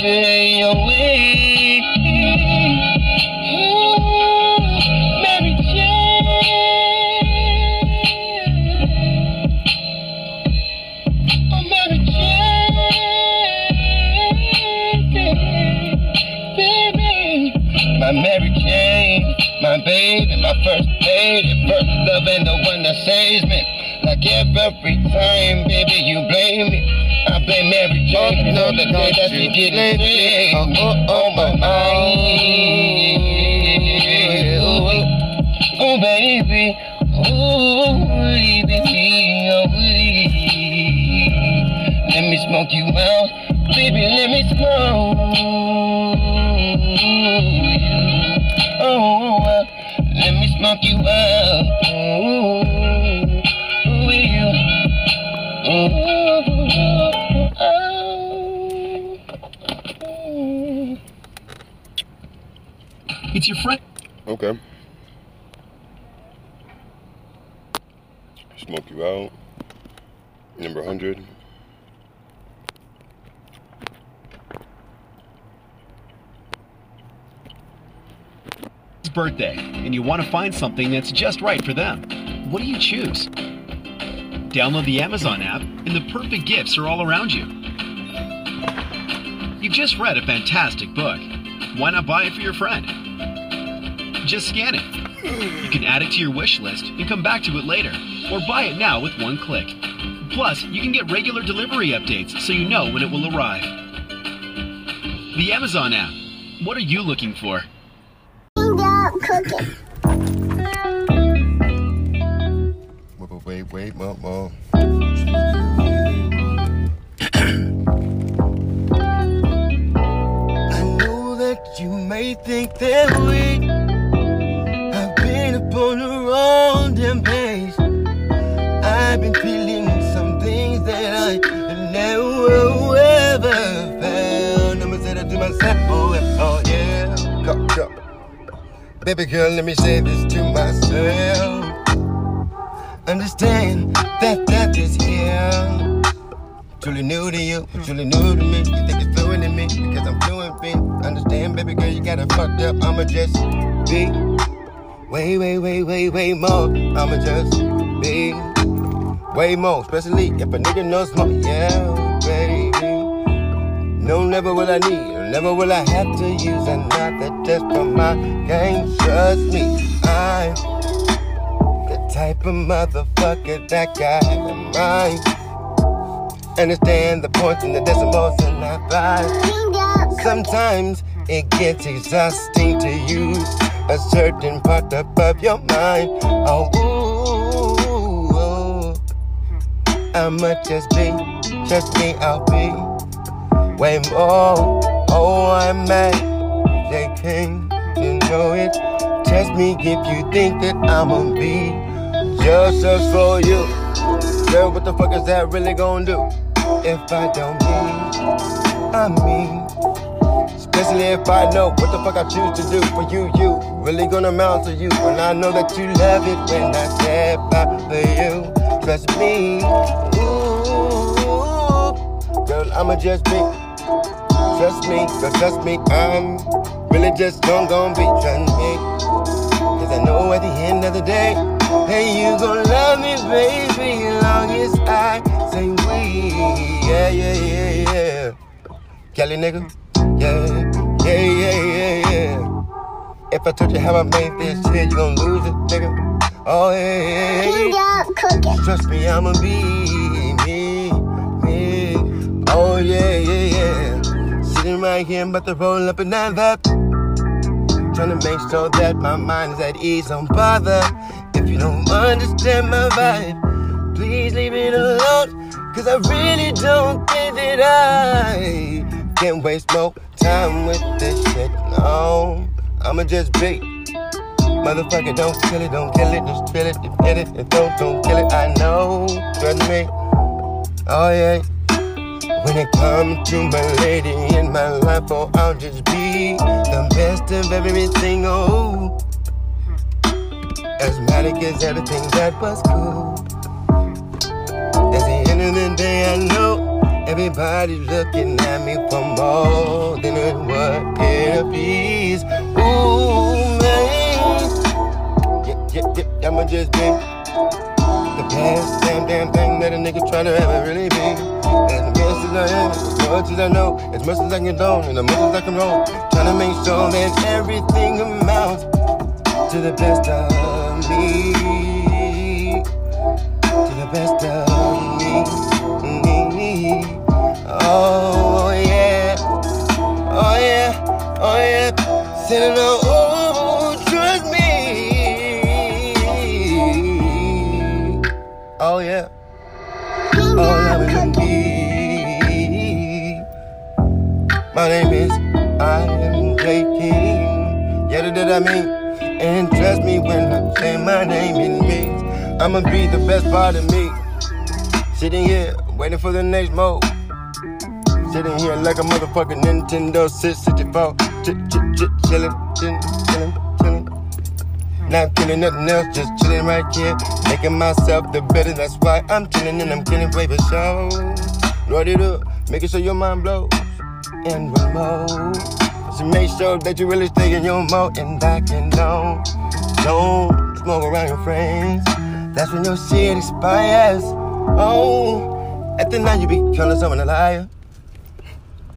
Oh, baby, away. Ooh, Mary Jane. Oh, Mary Jane, baby. My Mary Jane, my baby, my first lady, first love and the one that saves me. Like every time, baby, you blame me. Blame Mary Jane Oh, for the day that she you didn't blame Oh, oh, Oh, my mind. Oh, baby. Oh, baby. Oh, baby. Let me smoke you out. It's birthday, and you want to find something that's just right for them. What do you choose? Download the Amazon app, and the perfect gifts are all around you. You've just read a fantastic book. Why not buy it for your friend? Just scan it. You can add it to your wish list and come back to it later, or buy it now with one click. Plus, you can get regular delivery updates so you know when it will arrive. The Amazon app. What are you looking for? Cooking. Wait, wait, wait, wait. I know that you may think that we Baby girl, let me say this to myself. Understand that death is here. Truly new to you, truly new to me. You think it's fluent in me because I'm fluent me. Understand, baby girl, you got it fucked up. I'ma just be way, way, way, way, way more. I'ma just be way more, especially if a nigga knows more. Yeah, baby. No, never will I need, never will I have to use another test for my game. Trust me, I'm the type of motherfucker that got a mind. Understand the points and the decimals in that vibe. Sometimes it gets exhausting to use a certain part of your mind. Oh, ooh, ooh. I'ma just be, trust me, I'll be way more. Oh, I'm mad, King, you know it. Trust me if you think that I'ma be just as for you. Girl, what the fuck is that really gonna do? If I don't mean, I mean. Especially if I know what the fuck I choose to do for you, you really gonna amount to you. And I know that you love it when I step out for you. Trust me, ooh, girl, I'ma just be. Trust me, girl, trust me, I'm really just gon' gon' be. Trust me, cause I know at the end of the day, hey, you gon' love me, baby, long as I say we. Yeah, yeah, yeah, yeah. Kelly nigga, yeah, yeah, yeah, yeah, yeah. If I told you how I made this shit, you gon' lose it, nigga. Oh, yeah, yeah, yeah. Trust me, I'ma be me, me. Oh, yeah, yeah, yeah. Sitting right here, I'm about to roll up another. Trying to make sure that my mind is at ease, don't bother. If you don't understand my vibe, please leave it alone. Cause I really don't think that I can waste more time with this shit. No, I'ma just be. Motherfucker, don't kill it, don't kill it, just feel it, feel it, and don't, don't kill it. I know, trust me. Oh yeah. When it comes to my lady in my life, oh, I'll just be the best of everything. Oh, asthmatic is everything that was cool. At the end of the day, I know everybody's looking at me for more than what it appears. Ooh, man. Yeah, yeah, yeah, I'ma just be best damn damn thing that a nigga tryna ever really be. As best as I am, as much as I know, as much as I can do, and as much as I can roll. Tryna make sure that everything amounts to the best of me. To the best of me. me. Oh yeah. Oh yeah. Oh yeah. Sitting on, oh, Oh yeah. Oh, me. My name is I am J King. Yeah, that I mean. And trust me when I say my name, it me. I'ma be the best part of me. Sitting here, waiting for the next mode. Sitting here like a motherfucking Nintendo 664. Ch ch ch chillin', chillin', chillin', chillin'. Not feeling nothing else, just chillin' right here. Making myself the better, that's why I'm chillin' and I'm killing flavor show. Load it up, making sure your mind blows. And one more. So make sure that you really stay in your mode and I can know. Don't smoke around your friends. That's when your shit expires. Oh, at the night you be calling someone a liar.